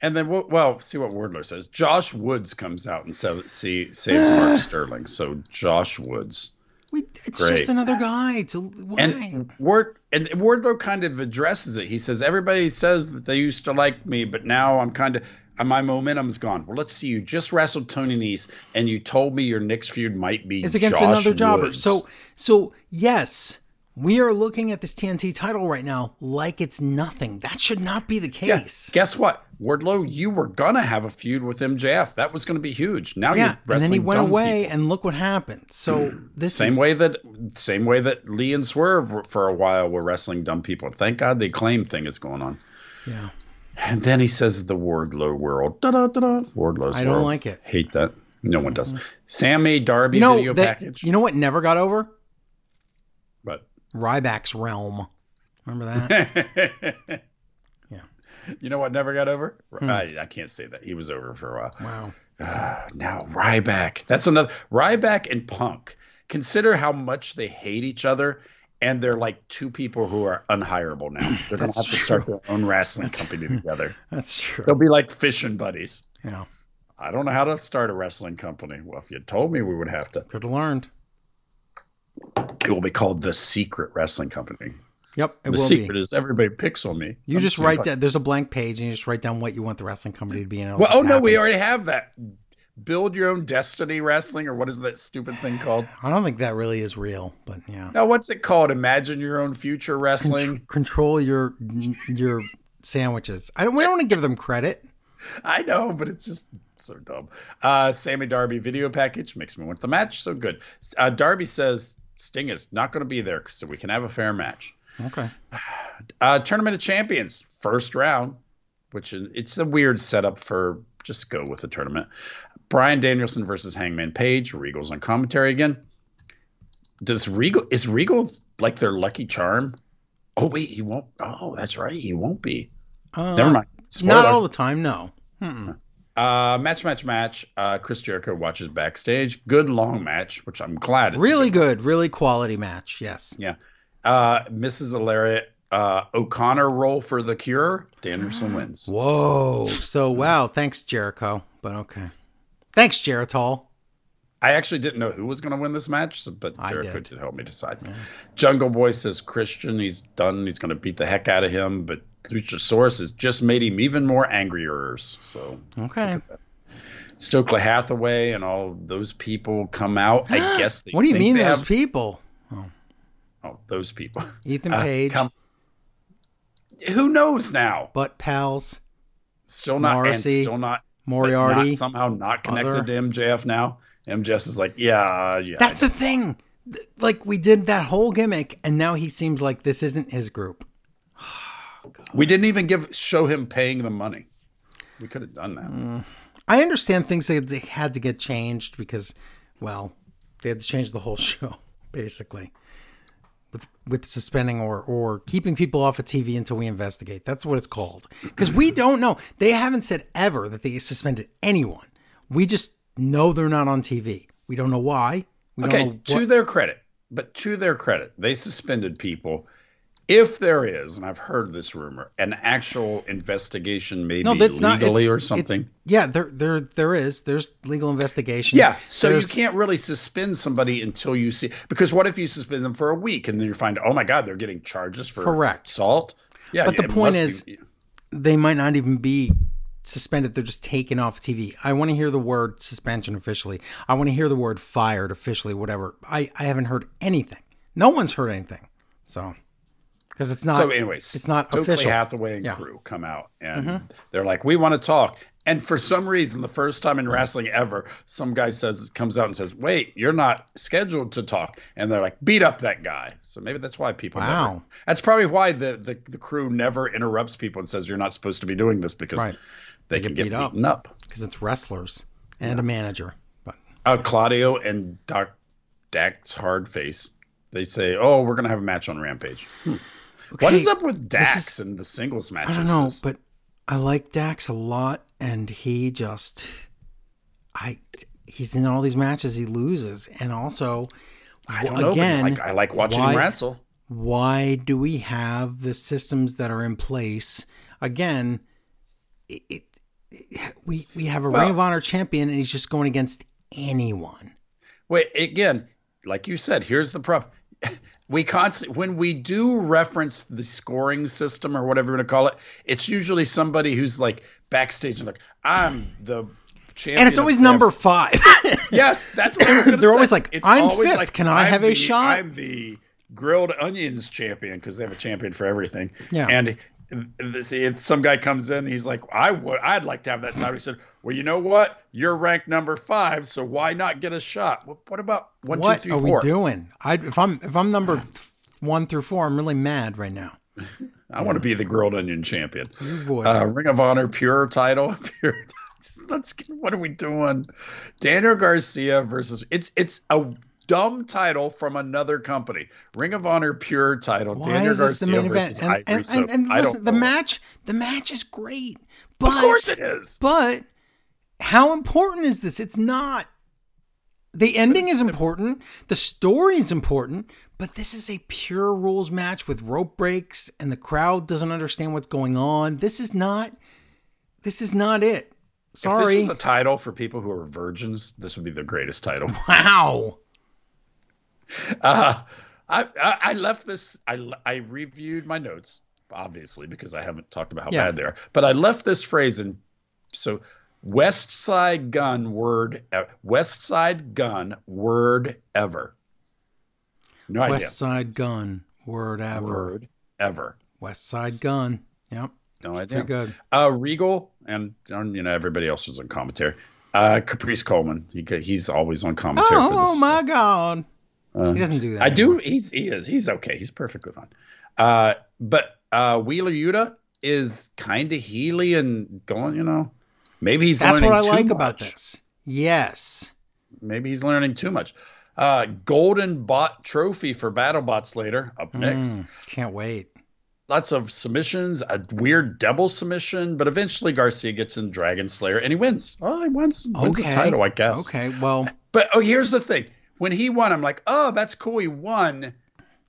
And then, well- well, see what Wardlow says. Josh Woods comes out and sa- see, saves Mark Sterling. So Josh Woods. We, it's Great. just another guy. To why? And Ward and Wardlow kind of addresses it. He says, "Everybody says that they used to like me, but now I'm kind of Uh, my momentum's gone." Well, let's see. You just wrestled Tony Nese, and you told me your next feud might be it's against Josh another jobber. Woods. So, so yes, we are looking at this TNT title right now like it's nothing. That should not be the yeah, case. guess what, Wardlow? You were gonna have a feud with MJF. That was gonna be huge. Now Yeah, you're and then he went away, people. and look what happened. So hmm. this Same is, way that same way that Lee and Swerve for a while were wrestling dumb people. Thank God the claim thing is going on. Yeah, And then he says the Wardlow world. Da da da da. Wardlow's world. I don't world. like it. Hate that. No one does. Sammy Darby you know video that, package. You know what never got over? but Ryback's realm. Remember that? yeah. You know what never got over? Hmm. I, I can't say that. He was over for a while. wow. Ah, now Ryback. That's another Ryback and Punk. Consider how much they hate each other, and they're like two people who are unhireable now. They're gonna That's have to start their own wrestling company together. That's true. They'll be like fishing buddies. Yeah, I don't know how to start a wrestling company. Well, if you told me, we would have to. could have learned. It will be called the Secret Wrestling Company. Yep, it the secret be. is everybody picks on me. You I'm just write down. There's a blank page, and you just write down what you want the wrestling company to be. And Well, oh no, we already have that. Build your own destiny wrestling, or what is that stupid thing called? I don't think that really is real, but yeah. No, what's it called? Imagine your own future wrestling. Contr- control your your sandwiches. I don't. We don't want to give them credit. I know, but it's just so dumb. Uh, Sammy Darby video package makes me want the match. So good. Uh, Darby says Sting is not going to be there, so we can have a fair match. Okay. Uh, Tournament of Champions, first round, which is it's a weird setup for just go with the tournament. Bryan Danielson versus Hangman Page. Regal's on commentary again. Does Regal is Regal like their lucky charm? Oh wait, he won't. Oh, that's right, he won't be. Uh, Never mind. Not all the time, no. Mm-mm. Uh, match, match, match. Uh, Chris Jericho watches backstage. Good long match, which I'm glad. Really good, really quality match. Yes. Yeah. Uh, Mrs. Alaria uh, O'Connor roll for the cure. Danielson wins. Whoa. So wow, thanks Jericho. But okay. Thanks Geritol. I actually didn't know who was going to win this match, but Jericho did. did. help me decide. Jungle Boy says Christian, he's done. He's going to beat the heck out of him, but Luchasaurus has just made him even more angrier. So Okay. Stokely Hathaway and all those people come out. I guess. They What do you mean those have- people? Oh, those people. Ethan Uh, Page, come- Who knows now? But Pals, Still not. Morrissey, still not. Moriarty. not somehow not connected other- to MJF now. MJF is like, yeah, yeah. That's the thing. Like we did that whole gimmick, and now he seems like this isn't his group. we didn't even give show him paying the money. We could have done that. Mm. I understand things that they had to get changed because, well, they had to change the whole show basically, with with suspending or or keeping people off of TV until we investigate. That's what it's called. Because we don't know. They haven't said ever that they suspended anyone. We just know they're not on TV. We don't know why. We Okay, don't know to their credit, but to their credit, they suspended people. If there is, and I've heard this rumor, an actual investigation, maybe no, that's not legally it's- or something. Yeah, there there there is. There's legal investigation. Yeah, so There's- you can't really suspend somebody until you see because what if you suspend them for a week and then you find oh my god they're getting charges for Correct. assault? Yeah, But the point is- be- they might not even be suspended. They're just taken off TV. I want to hear the word suspension officially. I want to hear the word fired officially, whatever. I, I haven't heard anything. No one's heard anything. So, because it's not, so anyways, it's not Stokely official. Hathaway and Yeah. Mm-hmm. crew come out and they're like, we want to talk. And for some reason, the first time in wrestling ever, some guy says comes out and says, "Wait, you're not scheduled to talk." And they're like, "Beat up that guy." So maybe that's why people. Wow. Never, that's probably why the, the the crew never interrupts people and says you're not supposed to be doing this because Right. they, They can get get beat up. beaten up. Because it's wrestlers and a manager. But uh, Claudio and Doc Dax Harwood. They say, "Oh, we're gonna have a match on Rampage." Hmm. What Okay, is up with Dax is- and the singles matches? I don't know, but I like Dax a lot, and he just, I, he's in all these matches he loses, and also, I don't know. again, like, I like watching why- him wrestle. why do we have the systems that are in place again it, it, it- we we have a Well- ring of honor champion and he's just going against anyone Wait, again, like you said, here's the problem. We constantly, when we do reference the scoring system or whatever you want to call it, it's usually somebody who's like backstage and like, I'm the champion. and it's always this." number five Yes, that's what I was They're say. always like, It's "I'm always fifth. Can I "I'm have a shot?" I'm the grilled onions champion because they have a champion for everything. Yeah. And this, some guy comes in, he's like, I would, I'd like to have that title. He said, Well, you know what? You're ranked number five, so why not get a shot? What, what about one, two, what three, are four? we doing i if i'm if i'm number one through four i'm really mad right now I want to be the grilled onion champion. Uh, Ring of Honor Pure title. Pure. Let's. Get, what are we doing? Daniel Garcia versus. It's it's a dumb title from another company. Ring of Honor Pure title. why Daniel is this the Garcia main versus event and, and, and, and listen the match the match is great but Of course it is. But how important is this? It's not. The ending is important. The story is important. But this is a pure rules match with rope breaks, and the crowd doesn't understand what's going on. This is not. This is not it. If Sorry. this is a title for people who are virgins, this would be the greatest title. wow. Uh, I, I I left this. I I reviewed my notes obviously because I haven't talked about how Yeah. bad they are. But I left this phrase in. So Westside Gunn word Westside Gunn word ever. No idea. West Side Gun. Word ever. Word ever. Westside Gunn. Yep. No idea. Pretty good. Uh, Regal and um, you know everybody else was on commentary. Uh, Caprice Coleman. He he's always on commentary. for Oh my God. Uh, He doesn't do that. I anymore. do. He's he is. He's okay. He's perfectly fine. Uh, but uh, Wheeler Yuta is kind of Healy and going. You know, Maybe he's That's what I like about this. Yes. Maybe he's learning too much. Uh, Golden Bot Trophy for BattleBots later up next. Mm, can't wait. Lots of submissions, a weird double submission, but eventually Garcia gets in Dragon Slayer and he wins. Oh, he wins, wins Okay. the title, I guess. Okay. Well, But oh, here's the thing: when he won, I'm like, oh, that's cool, he won.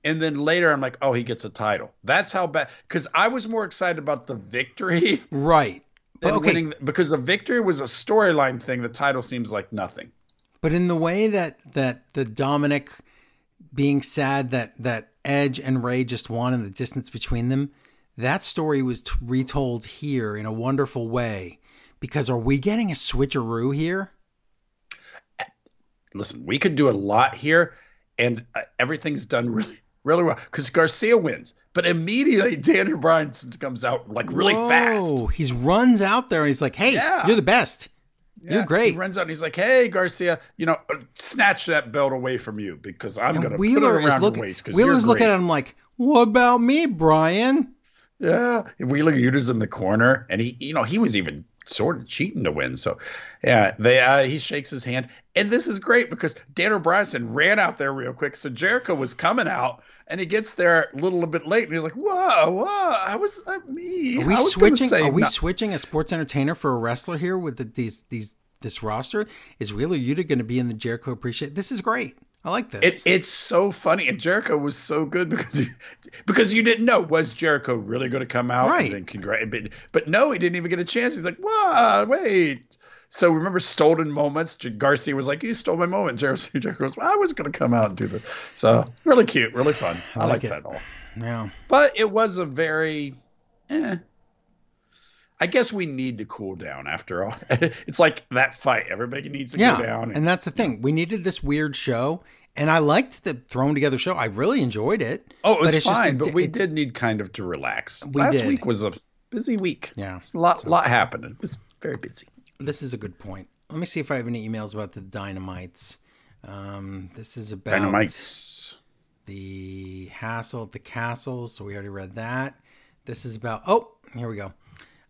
And then later, I'm like, oh, he gets a title. That's how bad. Because I was more excited about the victory right. But okay. winning. Because the victory was a storyline thing. The title seems like nothing. But in the way that that the Dominic being sad that that Edge and Rey just won and the distance between them, that story was t- retold here in a wonderful way. Because are we getting a switcheroo here? Listen, we could do a lot here, and uh, everything's done really, really well. Because Garcia wins, but immediately Daniel Bryan comes out like really fast. Whoa, He runs out there and he's like, "Hey, Yeah. you're the best. Yeah, You're great." He runs out and he's like, "Hey, Garcia, you know, uh, snatch that belt away from you because I'm And gonna Wheeler put it around looking. your waist because Wheeler's looking at him like, "What about me, Bryan?" Yeah, Wheeler Yuta's in the corner, and he, you know, he was even sort of cheating to win. So, yeah, they uh, he shakes his hand, and this is great because Daniel Bryan ran out there real quick. So Jericho was coming out, and he gets there a little bit late, and he's like, "Whoa, whoa, I was uh, me." Are we switching? Are we no- switching a sports entertainer for a wrestler here with the, these these this roster? Is Wheeler Yuta going to be in the Jericho Appreciate? This is great. I like this. It, it's so funny, and Jericho was so good because he, because you didn't know was Jericho really going to come out, Right. And then congrat, but, but no, he didn't even get a chance. He's like, "What? Wait." So remember stolen moments? J- Garcia was like, "You stole my moment." Jericho, Jericho was, well, "I was going to come out and do this." So really cute, really fun. I, I like like it. that all. yeah. But it was a very, eh. I guess we need to cool down after all. it's like that fight. Everybody needs to Yeah, go down. and that's the thing. We needed this weird show, and I liked the thrown together show. I really enjoyed it. Oh, it was but it's just fine, but we did need kind of to relax. We Last did. week was a busy week. Yeah, It's a lot, lot happened. It was very busy. This is a good point. Let me see if I have any emails about the Dynamites. Um, this is about Dynamites. the hassle at the castle. So we already read that. This is about. Oh, here we go.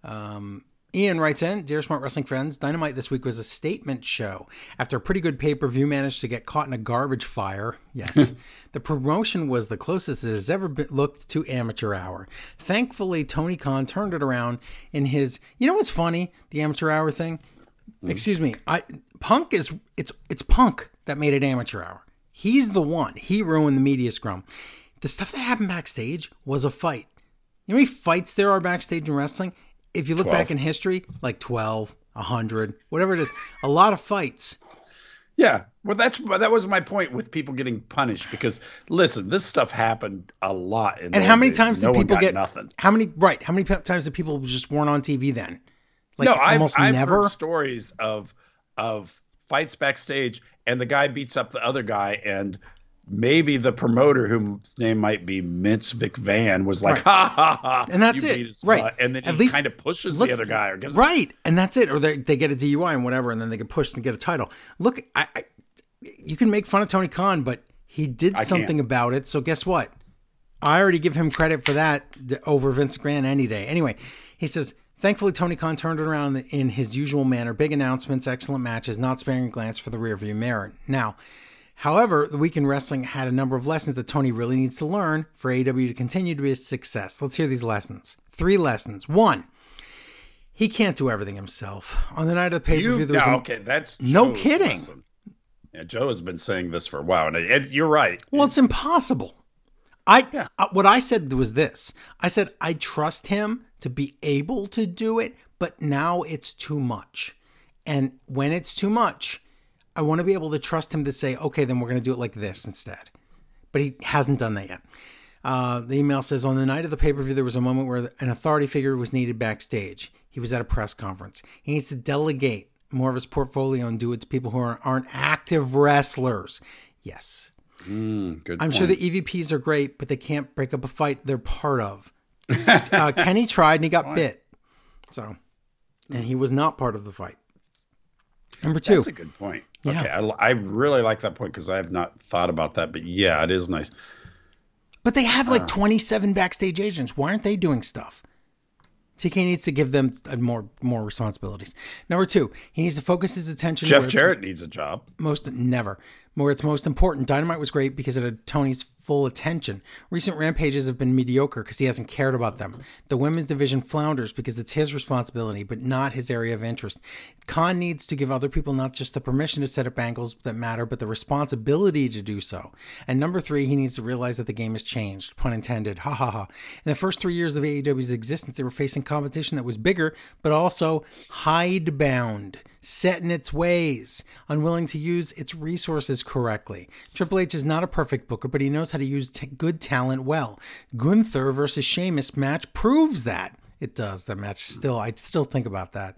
Um, Ian writes in, Dear Smart Wrestling friends, Dynamite this week was a statement show. After a pretty good pay per view managed to get caught in a garbage fire, yes, the promotion was the closest it has ever been, looked to amateur hour. Thankfully, Tony Khan turned it around in his. You know what's funny? The amateur hour thing. Excuse me. I Punk is it's it's Punk that made it amateur hour. He's the one. He ruined the media scrum. The stuff that happened backstage was a fight. You know how many fights there are backstage in wrestling? If you look 12. back in history, like 12, 100, whatever it is, a lot of fights. Yeah. Well, that's that was my point with people getting punished because listen, this stuff happened a lot. In And how many days. times no did people get nothing? How many right? How many times did people just weren't on TV then? Like no, I've, I've never. heard stories of of fights backstage, and the guy beats up the other guy, and maybe the promoter, whose name might be Vince McVan, was like, Right. "Ha ha ha!" And that's it. Right. butt," And then At he least kind of pushes the other guy, or gives Right, and that's it. Or they, they get a DUI and whatever, and then they get pushed and get a title. Look, I, I you can make fun of Tony Khan, but he did can't. something about it. So guess what? I already give him credit for that over Vince McMahon any day. Anyway, he says, thankfully Tony Khan turned it around in his usual manner. Big announcements, excellent matches, not sparing a glance for the rearview mirror. Now, however, the week in wrestling had a number of lessons that Tony really needs to learn for AEW to continue to be a success. Let's hear these lessons. Three lessons. One. He can't do everything himself. On the night of the pay per view, there was yeah, a- okay, that's No Joe's kidding. lesson. Yeah, Joe has been saying this for a while, and it, it- you're right. Well, it's impossible. I uh, what I said was this. I said I trust him to be able to do it, but now it's too much. And when it's too much, I want to be able to trust him to say, "Okay, then we're going to do it like this instead." But he hasn't done that yet. Uh, the email says on the night of the pay per view, there was a moment where an authority figure was needed backstage. He was at a press conference. He needs to delegate more of his portfolio and do it to people who are, aren't active wrestlers. Yes, Mm, good. I'm sure the EVPs are great, but they can't break up a fight they're part of. uh, Kenny tried and he got bit. So, and he was not part of the fight. Number two, That's a good point. Yeah. Okay, I, I really like that point because I have not thought about that, but yeah, it is nice. but they have like 27 backstage agents. Why aren't they doing stuff? TK needs to give them uh, more more responsibilities. Number two, he needs to focus his attention. Jeff Jarrett needs a job. most never where it's most important. Dynamite was great because it had Tony's full attention. Recent rampages have been mediocre because he hasn't cared about them. The women's division flounders because it's his responsibility, but not his area of interest. Khan needs to give other people not just the permission to set up angles that matter, but the responsibility to do so. And number three, he needs to realize that the game has changed. Pun intended. Ha ha ha. In the first three years of AEW's existence, they were facing competition that was bigger, but also hidebound set in its ways, unwilling to use its resources correctly. Triple H is not a perfect booker, but he knows how to use t- good talent well. Gunther versus Sheamus match proves that. It does. That match still, I still think about that.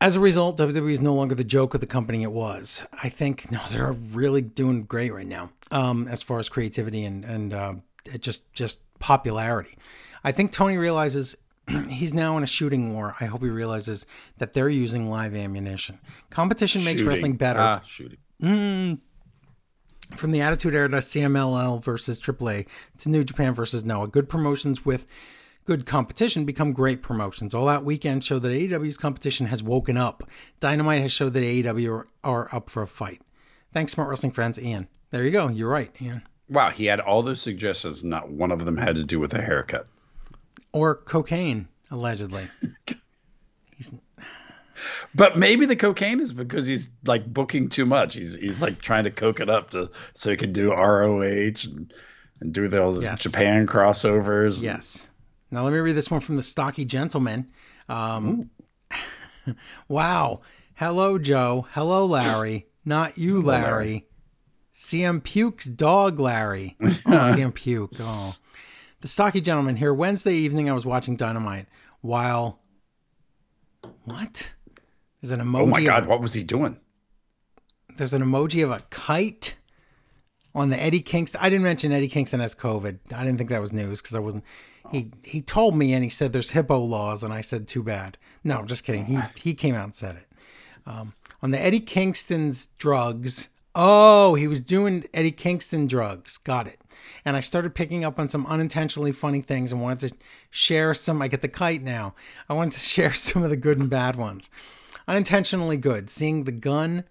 As a result, WWE is no longer the joke of the company it was. I think no, they're really doing great right now, um, as far as creativity and and uh, just just popularity. I think Tony realizes he's now in a shooting war. I hope he realizes that they're using live ammunition. Competition makes Shooting. wrestling better. Ah, shooting. From the Attitude Era to CMLL versus AAA to New Japan versus Noah, good promotions with good competition become great promotions. All that Weekend showed that AEW's competition has woken up. Dynamite has showed that AEW are, are up for a fight. Thanks, Smart Wrestling friends. Ian. There you go. You're right, Ian. Wow, he had all those suggestions. Not one of them had to do with a haircut. Or cocaine, allegedly. He's But maybe the cocaine is because he's like booking too much. He's he's like trying to coke it up to so he can do ROH and, and do those Yes. Japan crossovers. Yes. Now let me read this one from the stocky gentleman. Um, wow. Hello, Joe. Hello, Larry. Not you, Larry. CM Puke's dog, Larry. Oh, CM Puke. Oh. The stocky gentleman here. Wednesday evening, I was watching Dynamite while. What? There's an emoji. Oh my god, a- what was he doing? there's an emoji of a kite on the Eddie Kingston. I didn't mention Eddie Kingston has COVID. I didn't think that was news because I wasn't. He he told me and he said there's HIPAA laws and I said too bad. No, just kidding. He he came out and said it. Um, on the Eddie Kingston's drugs. Oh, he was doing Eddie Kingston drugs. Got it. And I started picking up on some unintentionally funny things and wanted to share some. I get the kite now. I wanted to share some of the good and bad ones. Unintentionally good. Seeing the Gunn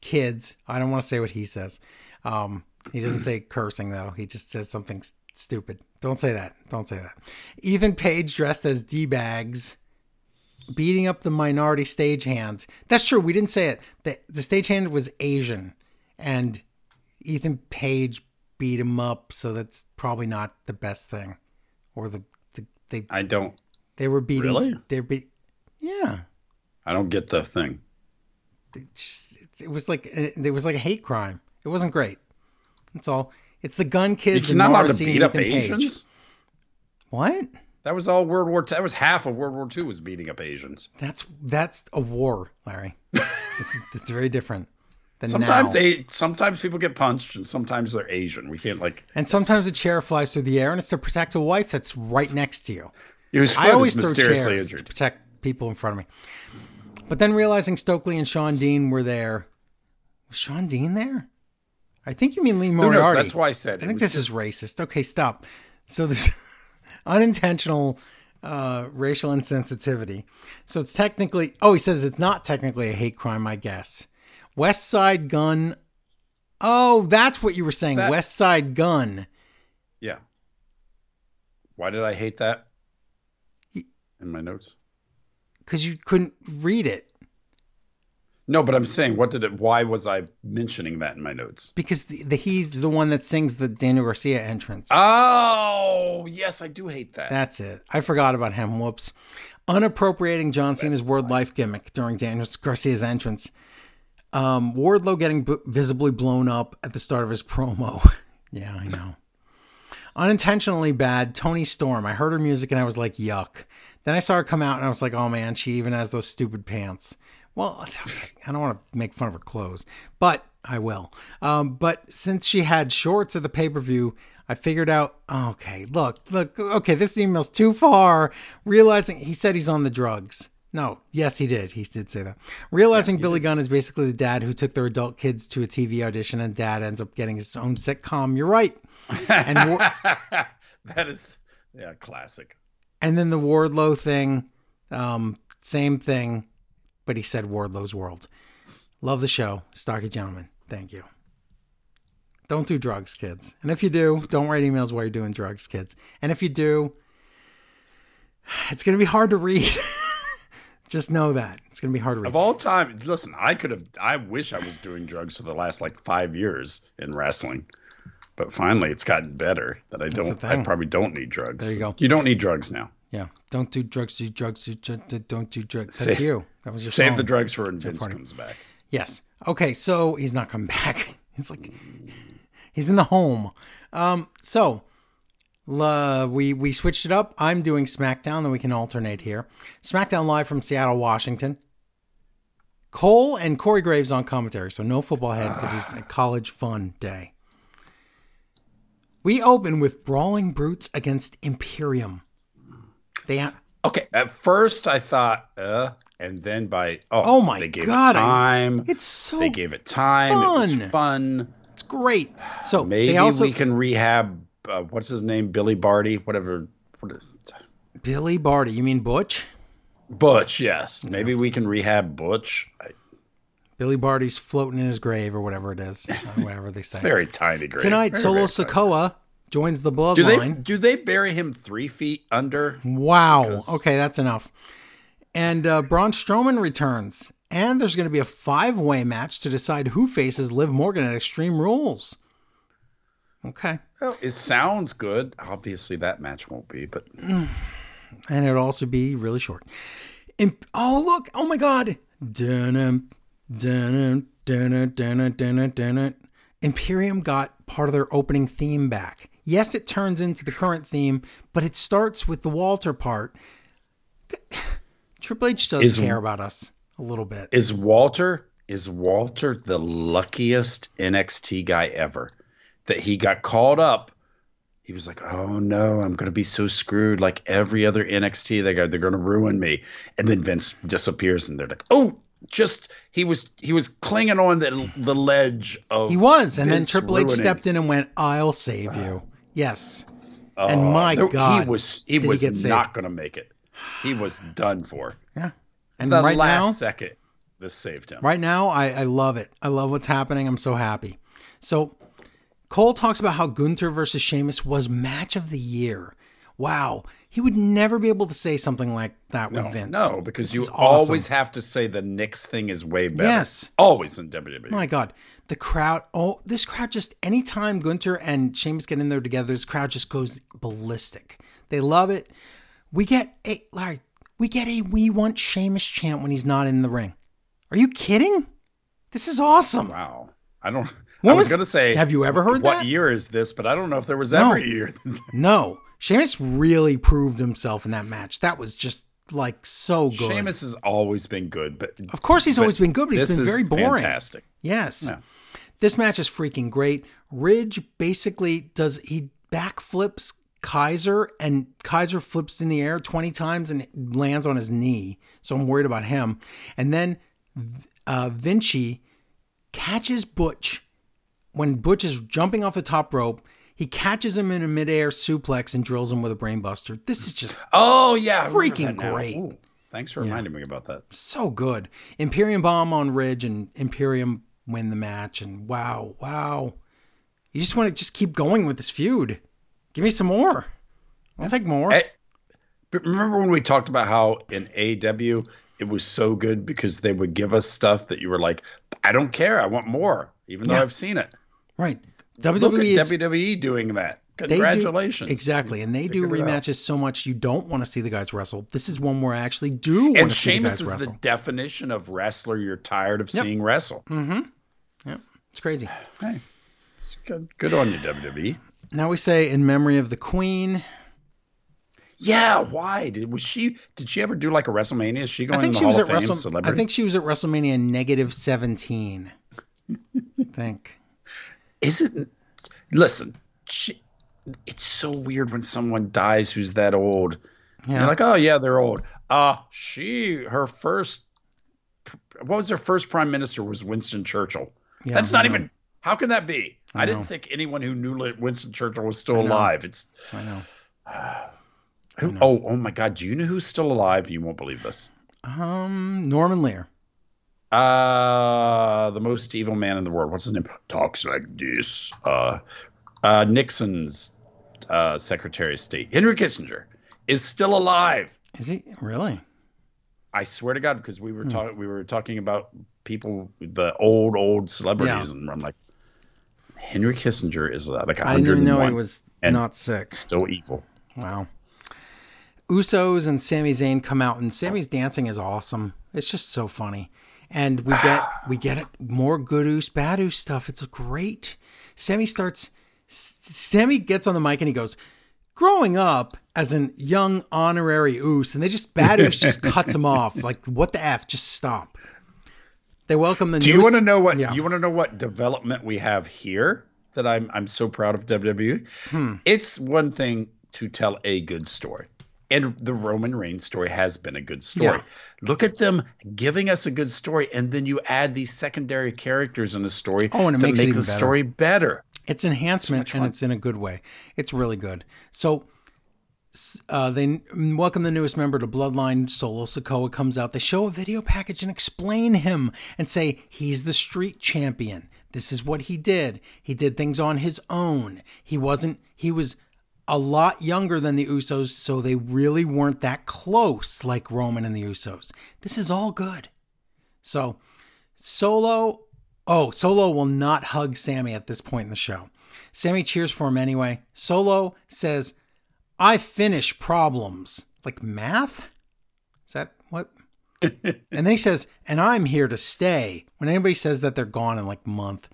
kids. I don't want to say what he says. Um, he doesn't say cursing though. He just says something stupid. Don't say that. Don't say that. Ethan Page dressed as d bags, beating up the minority stagehand. That's true. We didn't say it. The the stagehand was Asian, and Ethan Page beat him up. So that's probably not the best thing. Or the, the they I don't they were beating. Really? They're be. Yeah. I don't get the thing. it, just, it, was like it was like a hate crime. It wasn't great. That's all. It's the Gunn kids and not allowed to beat up Ethan Page. Asians. What? That was all World War. That was half of World War II was beating up Asians. That's that's a war, Larry. this is it's very different Sometimes now. they, sometimes people get punched, and sometimes they're Asian. We can't like. and sometimes a chair flies through the air, and it's to protect a wife that's right next to you. It was I always throw chairs to protect people in front of me. But then realizing Stokely and Sean Dean were there, was Sean Dean there? I think you mean Lee? Moriarty. That's why I said. I think this is racist. Okay, stop. So there's unintentional uh, racial insensitivity. So it's technically, oh, he says it's not technically a hate crime, I guess. Westside Gunn. Oh, that's what you were saying. That- Westside Gunn. Yeah. Why did I hate that? In my notes. Because you couldn't read it. No, but I'm saying, what did it? Why was I mentioning that in my notes? Because the, the, he's the one that sings the Daniel Garcia entrance. Oh, yes, I do hate that. That's it. I forgot about him. Whoops. Unappropriating John Cena's word life gimmick during Daniel Garcia's entrance. Um, Wardlow getting b- visibly blown up at the start of his promo. yeah, I know. Unintentionally bad. Toni Storm. I heard her music and I was like, yuck. Then I saw her come out and I was like, oh man, she even has those stupid pants. Well, okay. I don't want to make fun of her clothes, but I will. Um, but since she had shorts at the pay per view, I figured out. Okay, look, look. Okay, this email's too far. Realizing he said he's on the drugs. No, yes, he did. He did say that. Realizing Billy Gunn is basically the dad who took their adult kids to a TV audition, and dad ends up getting his own sitcom. You're right. And War- that is, yeah, classic. And then the Wardlow thing, um, same thing, but he said Wardlow's World. Love the show, Stocky Gentleman. Thank you. Don't do drugs, kids. And if you do, don't write emails while you're doing drugs, kids. And if you do, it's going to be hard to read. Just know that it's going to be hard to read. Of all time, listen, I could have. I wish I was doing drugs for the last like five years in wrestling, but finally it's gotten better. That I don't. I probably don't need drugs. There you go. You don't need drugs now. Yeah. Don't do drugs. Do drugs. Do, do, don't do drugs. Save- That's you. That was your Save song. the drugs for when Vince comes back. Yes. Okay. So he's not coming back. He's like, he's in the home. Um. So, uh, we we switched it up. I'm doing SmackDown. Then we can alternate here. SmackDown live from Seattle, Washington. Cole and Corey Graves on commentary. So no football head because it's a college fun day. We open with Brawling Brutes against Imperium. They ha- Okay. At first, I thought, uh, and then by oh, Oh my they gave God, it I- it's so they gave it time. It fun. was fun. it's great. So Maybe they also we can rehab. Uh, what's his name? Billy Barty. Whatever. What is, Billy Barty. You mean Butch? Butch. Yes. Maybe we can rehab Butch. I, Billy Barty's floating in his grave or whatever it is, whatever they say. very tiny grave. Tonight, Very, Solo very tiny. Sikoa joins the Do they Bloodline. do they bury him three feet under? Wow. Because- Okay, that's enough. And uh, Braun Strowman returns, and there's going to be a five-way match to decide who faces Liv Morgan at Extreme Rules. Okay, Well, it sounds good. Obviously, that match won't be, but and it'll also be really short. Imp- oh look! Oh my God! Imperium got part of their opening theme back. Yes, it turns into the current theme, but it starts with the Walter part. Triple H does Is- care about us a little bit. is Walter is Walter the luckiest NXT guy ever? That he got called up. He was like, "Oh no, I'm going to be so screwed. Like every other NXT, they got they're going to ruin me." And then Vince disappears, and they're like, "Oh." Just he was he was clinging on the the ledge of He was, and then Vince Triple H stepped in and went, "I'll save you." Yes, Oh, and my there- God, he was he he was saved. not going to make it. He was done for. yeah. And The right last now, second, this saved him. Right now, I, I love it. I love what's happening. I'm so happy. So, Cole talks about how Gunther versus Sheamus was match of the year. Wow. He would never be able to say something like that with No, Vince. no, because This you awesome. always have to say the Knicks thing is way better. Yes. always in WWE. My God. The crowd, oh, this crowd just, anytime Gunther and Sheamus get in there together, this crowd just goes ballistic. They love it. We get a, like we get a we want Sheamus chant when he's not in the ring. Are you kidding? This is awesome. Wow, I don't. When I was, was- gonna say, have you ever heard what that? year is this? But I don't know if there was No. ever a year. No, Sheamus really proved himself in that match. That was just like so good. Sheamus has always been good, but of course, he's always been good, but he's been very boring. Fantastic. Yes. Yeah. This match is freaking great. Ridge basically does he backflips Kaiser and Kaiser flips in the air 20 times and lands on his knee. So I'm worried about him. And then uh, Vinci catches Butch when Butch is jumping off the top rope. He catches him in a midair suplex and drills him with a brainbuster. This is just Oh yeah, Freaking great. Ooh, thanks for reminding me about that. so good. Imperium bomb on Ridge and Imperium win the match. And wow, wow. You just want to just keep going with this feud. Give me some more. I'll take more. Eh, But remember when we talked about how in AW it was so good because they would give us stuff that you were like, I don't care, I want more, even though I've seen it. Right. WWE is WWE doing that. they do- Congratulations. exactly. And they do Figured rematches so much you don't want to see the guys wrestle. This is one where I actually do want And to see the Sheamus guys is wrestle. the definition of wrestler you're tired of Yep. seeing wrestle. Mm-hmm. Yeah, it's crazy. Hey, it's good, good on you, WWE. Now we say in memory of the Queen. Yeah, why did was she? Did she ever do like a WrestleMania? Is she going I think she Hall was of at Fame? Wrestle. Celebrity? I think she was at WrestleMania negative seventeen. I think. Is it? Listen, she, it's so weird when someone dies who's that old. Yeah. You're like, oh yeah, they're old. Uh she her first. What was her first prime minister? Was Winston Churchill. Yeah, That's not even. How can that be? I, I didn't think anyone who knew Winston Churchill was still alive. It's I know. Who, oh, oh my God! Do you know who's still alive? You won't believe this. Um, Norman Lear. Uh, the most evil man in the world. What's his name? Talks like this. Uh, uh, Nixon's uh, Secretary of State, Henry Kissinger, is still alive. Is he really? I swear to God, because we were talking, we were talking about people, the old, old celebrities, Yeah. and I'm like, Henry Kissinger is uh, like I didn't even know 101 he was and not sick. still evil. Wow. Usos and Sami Zayn come out, and Sami's dancing is awesome. It's just so funny, and we get we get it more good Us bad Us stuff. It's great. Sammy starts. Sammy gets on the mic and he goes, "Growing up as an young honorary Us," and they just bad Us just cuts him off. Like what the f? Just stop. They welcome the. Do you want to know what Yeah. you want to know what development we have here that I'm I'm so proud of WWE? Hmm. It's one thing to tell a good story. And the Roman Reigns story has been a good story. Yeah. Look at them giving us a good story, and then you add these secondary characters in a story Oh, and it makes make even the better. story better. It's enhancement and it's in a good way. It's really good. So uh, they welcome the newest member to Bloodline. Solo Sikoa comes out. They show a video package and explain him and say he's the street champion. This is what he did. He did things on his own. He wasn't, he was a lot younger than the Usos, so they really weren't that close like Roman and the Usos. This is all good. So Solo, oh, Solo will not hug Sammy at this point in the show. Sammy cheers for him anyway. Solo says, I finish problems. Like math? Is that what? and then he says, and I'm here to stay. When anybody says that, they're gone in like a month.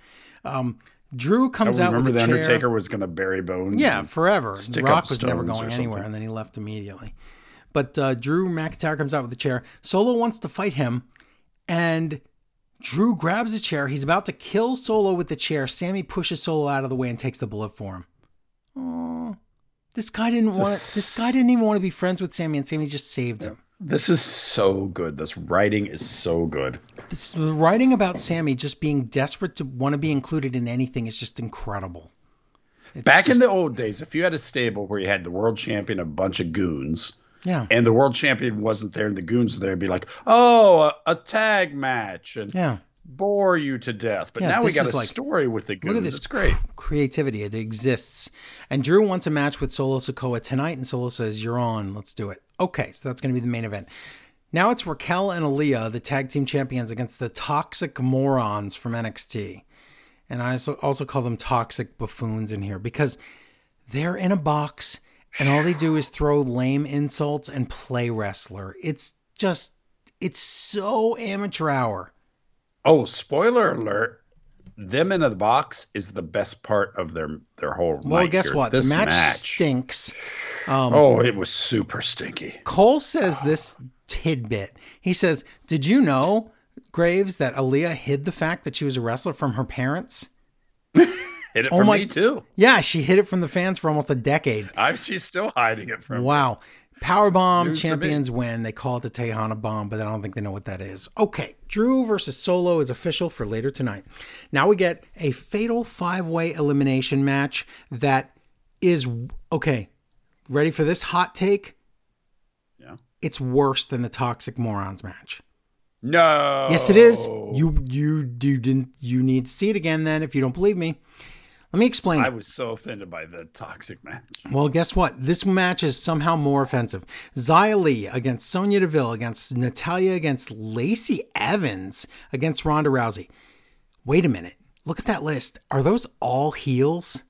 Um, Drew I comes out with a chair. remember the chair. Undertaker was going to bury bones. Yeah, forever. Rock was never going anywhere, and then he left immediately. But uh, Drew McIntyre comes out with the chair. Solo wants to fight him, and Drew grabs a chair. He's about to kill Solo with the chair. Sammy pushes Solo out of the way and takes the bullet for him. Oh, this guy didn't want. This guy didn't even want to be friends with Sammy, and Sammy just saved him. This is so good. This writing is so good. This the writing about Sammy just being desperate to want to be included in anything is just incredible. It's Back in the old days, if you had a stable where you had the world champion, a bunch of goons, yeah, and the world champion wasn't there and the goons were there, it'd be like, oh, a, a tag match and yeah. Bore you to death. But Yeah, now we got a like- story with the goons. Look at this It's great. creativity. It exists. And Drew wants a match with Solo Sikoa tonight, and Solo says, You're on. Let's do it. Okay, so that's going to be the main event. Now it's Raquel and Aaliyah, the tag team champions, against the toxic morons from NXT. And I also, also call them toxic buffoons in here because they're in a box and all they do is throw lame insults and play wrestler. It's just, it's so amateur hour. Oh, spoiler alert. Them in the box is the best part of their their whole Well, guess here. what? This the match, match. stinks. Um, oh, it was super stinky. Cole says this tidbit. He says, Did you know, Graves, that Aaliyah hid the fact that she was a wrestler from her parents? Hit it Oh from my- me too. Yeah, she hid it from the fans for almost a decade. I, she's still hiding it from me. Wow. Powerbomb News champions win. They call it the Tejana bomb, but I don't think they know what that is. Okay, Drew versus Solo is official for later tonight. Now we get a fatal five way elimination match that is okay. Ready for this hot take? Yeah. It's worse than the Toxic Morons match. No. Yes, it is. You you you didn't you need to see it again then if you don't believe me. Let me explain. I was so offended by the toxic match. Well, guess what? This match is somehow more offensive. Xia Li against Sonya Deville against Natalya against Lacey Evans against Ronda Rousey. Wait a minute. Look at that list. Are those all heels?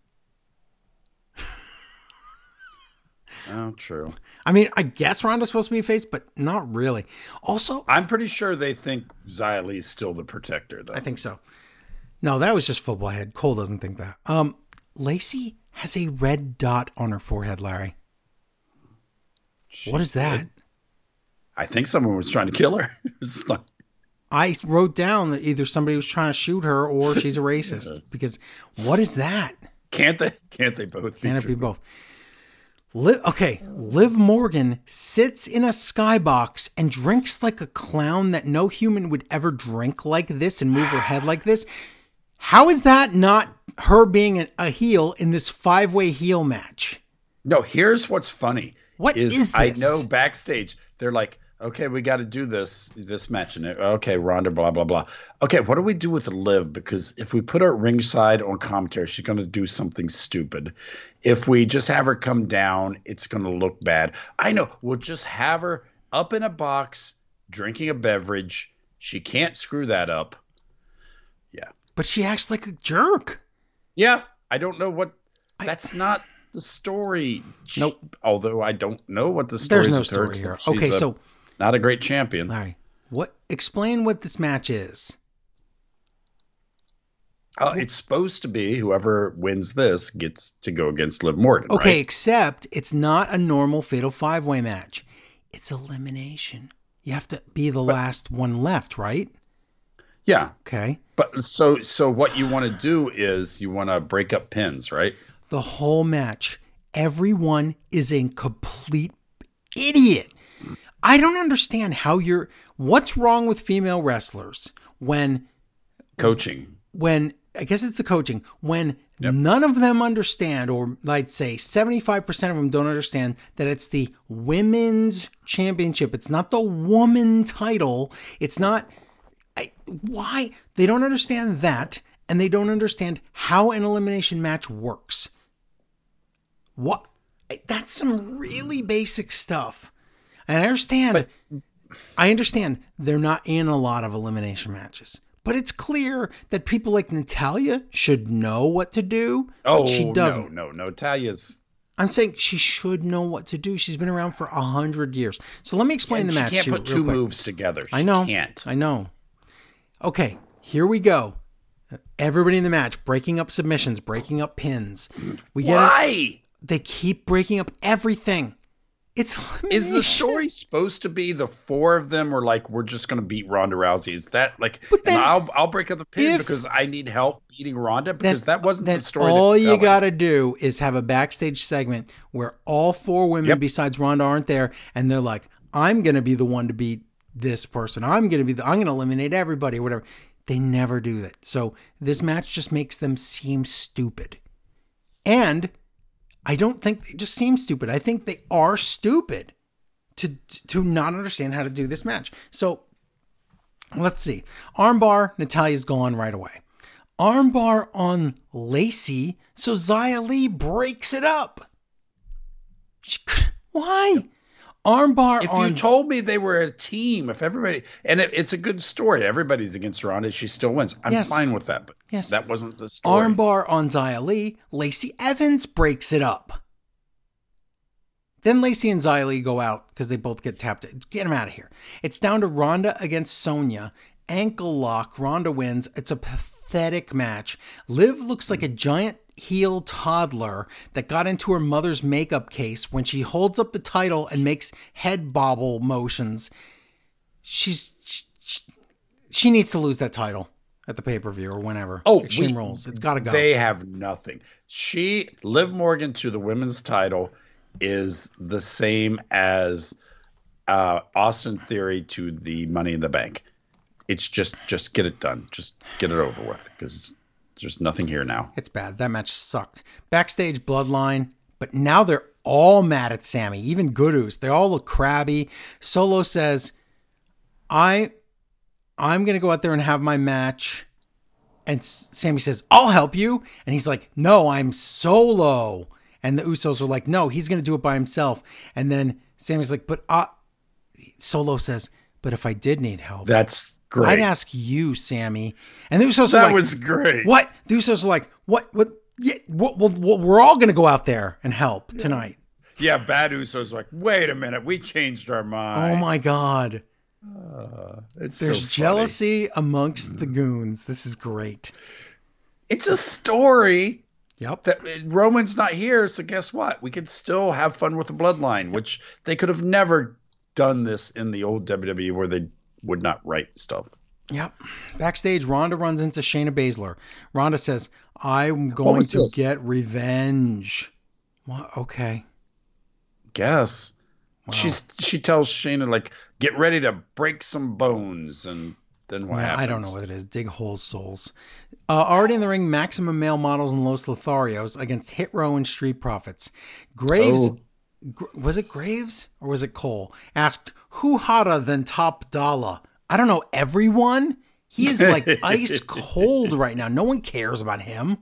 Oh, true. I mean, I guess Ronda's supposed to be a face, but not really. Also, I'm pretty sure they think Xia Li's still the protector, though. I think so. No, that was just football head. Cole doesn't think that. Um, Lacey has a red dot on her forehead, Larry. what is that? I think someone was trying to kill her. Like, I wrote down that either somebody was trying to shoot her or she's a racist because what is that? can't they? Can't they both? Can it be both? Liv, okay, Liv Morgan sits in a skybox and drinks like a clown that no human would ever drink like this and move her head like this. How is that not her being a, heel in this five way heel match? No, here's what's funny. What is I this? know backstage they're like, okay, we got to do this this match, and it- okay, Ronda, blah blah blah. Okay, what do we do with Liv? Because if we put her ringside on commentary, she's going to do something stupid. If we just have her come down, it's going to look bad. I know. We'll just have her up in a box drinking a beverage. She can't screw that up. But she acts like a jerk. Yeah, I don't know what. I- that's not the story. She- Nope. Although I don't know what the story There's is no with her, story here. Okay, a- so not a great champion. Larry, what? Explain what this match is. Uh, it's supposed to be whoever wins this gets to go against Liv Morgan. Okay, right? except it's not a normal fatal five way match. It's elimination. You have to be the last one left, right? Yeah, Okay. but so so what you want to do is you want to break up pins, right? The whole match, everyone is a complete idiot. I don't understand how you're. What's wrong with female wrestlers when Coaching. when I guess it's the coaching when none of them understand, or I'd say 75% of them don't understand that it's the women's championship. It's not the woman title. It's not I, why they don't understand that, and they don't understand how an elimination match works. What that's some really basic stuff. And I understand I understand they're not in a lot of elimination matches. But it's clear that people like Natalya should know what to do. Oh, but she oh, doesn't. no, no, no. Talia's I'm saying she should know what to do. She's been around for a hundred years. So let me explain the match. she can't put two quick. moves together. She I know. Can't. I know. Okay, here we go. Everybody in the match breaking up submissions, breaking up pins. We get it. Why? They keep breaking up everything. It's Is the story supposed to be the four of them, or like we're just going to beat Ronda Rousey? Is that like? Then I'll I'll break up the pin if- because I need help beating Ronda then- because that wasn't then the story. all you telling. got to do is have a backstage segment where all four women Yep. besides Ronda aren't there, and they're like, "I'm going to be the one to beat this person. I'm going to be the. I'm going to eliminate everybody, or whatever." They never do that. So this match just makes them seem stupid, and I don't think they just seem stupid. I think they are stupid to to not understand how to do this match. So let's see. Armbar, Natalya's gone right away. Armbar on Lacey, so Xia Li breaks it up. She, why? Armbar If on you told me they were a team, if everybody and it, it's a good story, everybody's against Ronda, she still wins. I'm Yes. fine with that. But Yes. that wasn't the story. Armbar on Xia Li, Lacey Evans breaks it up. Then Lacey and Xia Li go out because they both get tapped. Get them out of here. It's down to Ronda against Sonya. Ankle lock. Ronda wins. It's a pathetic match. Liv looks like a giant heel toddler that got into her mother's makeup case when she holds up the title and makes head bobble motions. She's she, she needs to lose that title at the pay per view or whenever. Oh, Extreme we- Rules. It's got to go. They have nothing. She, Liv Morgan to the women's title is the same as uh, Austin Theory to the Money in the Bank. It's just, just get it done. Just get it over with because there's nothing here now. It's bad. That match sucked. Backstage bloodline, but now they're all mad at Sammy, even Goodus. They all look crabby. Solo says, I I'm gonna go out there and have my match. And Sammy says, I'll help you. And he's like, No, I'm solo. And the Usos are like, No, he's gonna do it by himself. And then Sammy's like, But uh Solo says, But if I did need help, That's great. I'd ask you, Sammy. And the Usos that like, was great. what? The Usos are like, what? What? Yeah, what, what, what, we're all going to go out there and help tonight. Yeah, Bad Usos like, wait a minute, we changed our oh mind. Oh my God. Ah, it's There's so jealousy amongst the mm. goons. This is great. It's a story Yep. that uh, Roman's not here, so guess what? We could still have fun with the bloodline, which they could have never done this in the old WWE where they would not write stuff. Yep. Backstage, Ronda runs into Shayna Baszler. Ronda says, I'm going to this? get revenge. What? Okay. Guess. She's she tells Shayna like, get ready to break some bones, and then what Yeah, happens? I don't know what it is. Dig holes, souls. Uh, already in the ring, Maximum Male Models and Los Lotharios against Hit Row and Street Profits. Graves, Oh. Was it Graves or was it Cole? Asked, who hotter than Top Dollar? I don't know, everyone? He is like ice cold right now. No one cares about him.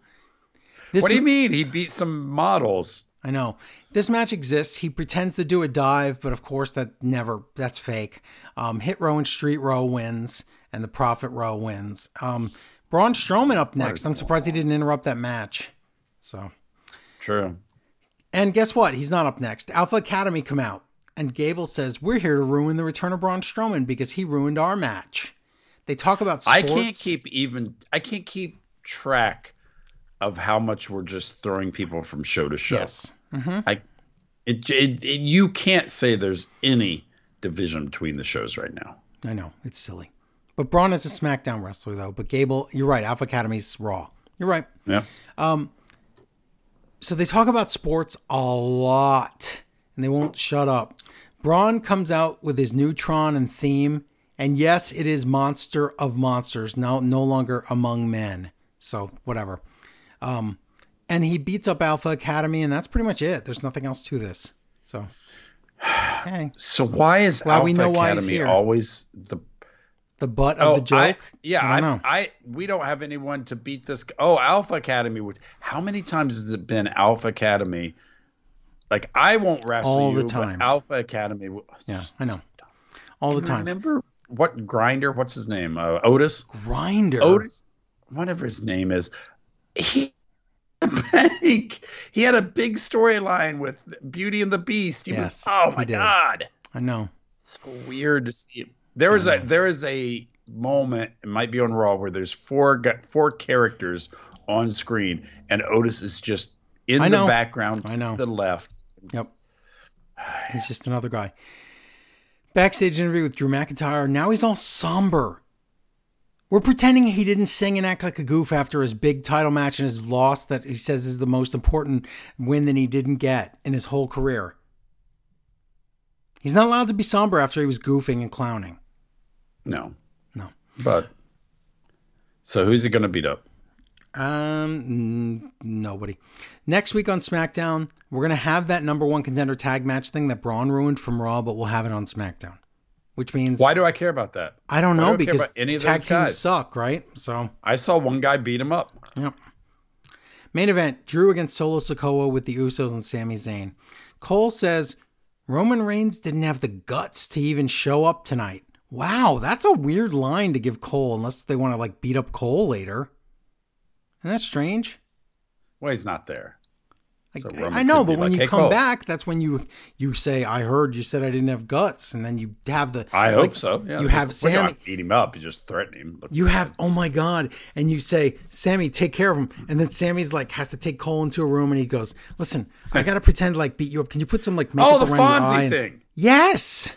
This What do you mean? He beat some models. I know. This match exists. He pretends to do a dive, but of course that never that's fake. Um, Hit Row and Street Row wins, and the Profit Row wins. Um, Braun Strowman up next. I'm surprised he didn't interrupt that match. So, True. And guess what? He's not up next. Alpha Academy come out, and Gable says we're here to ruin the return of Braun Strowman because he ruined our match. They talk about I can't keep even. I can't keep track of how much we're just throwing people from show to show. Yes. Mm-hmm. I. It, it, it you can't say there's any division between the shows right now. I know it's silly, but Braun is a SmackDown wrestler though. But Gable, you're right. Alpha Academy's Raw. You're right. Yeah. Um, So they talk about sports a lot and they won't shut up. Braun comes out with his Neutron and theme. And yes, it is Monster of Monsters, now no longer among men. So whatever. Um, and he beats up Alpha Academy, and that's pretty much it. There's nothing else to this. So okay. So why is Glad Alpha we know why Academy always the The butt of the I- joke. yeah, I I. I, we don't have anyone to beat this. Oh, Alpha Academy. How many times has it been Alpha Academy? Like I won't wrestle All the times. Alpha Academy. yeah, I know. All the time. Remember what Grinder? What's his name? Uh, Otis. Grinder. Otis. Whatever his name is. He. Bank. He had a big storyline with Beauty and the Beast. He Yes, was oh my god. I know. so weird to see. There was a mm-hmm. there is a moment. It might be on Raw where there's four got four characters on screen, and Otis is just in I the know. background I know. to the left. Yep. He's just another guy. Backstage interview with Drew McIntyre. Now he's all somber. We're pretending he didn't sing and act like a goof after his big title match and his loss that he says is the most important win that he didn't get in his whole career. He's not allowed to be somber after he was goofing and clowning. No, No. but so who's he going to beat up? Um, n- nobody. Next week on SmackDown, we're gonna have that number one contender tag match thing that Braun ruined from Raw, but we'll have it on SmackDown. Which means Why do I care about that? I don't Why know do I because any of tag teams suck, right? So, I saw one guy beat him up. yep. Main event: Drew against Solo Sikoa with the Usos and Sami Zayn. Cole says Roman Reigns didn't have the guts to even show up tonight. Wow, that's a weird line to give Cole, unless they want to like beat up Cole later. Isn't that strange? Well, he's not there. So I- I know, but when like, you "Hey, come Cole." back, that's when you you say, "I heard you said I didn't have guts," and then you have the. I like, hope so. Yeah, you have Well, you don't Sammy. beat him up. You just threaten him. Look, You have oh my god, and you say, "Sammy, take care of him," and then Sammy's like has to take Cole into a room, and he goes, "Listen, I gotta pretend to, like beat you up. Can you put some like makeup oh, the around your eye?" Fonzie and-" thing. Yes.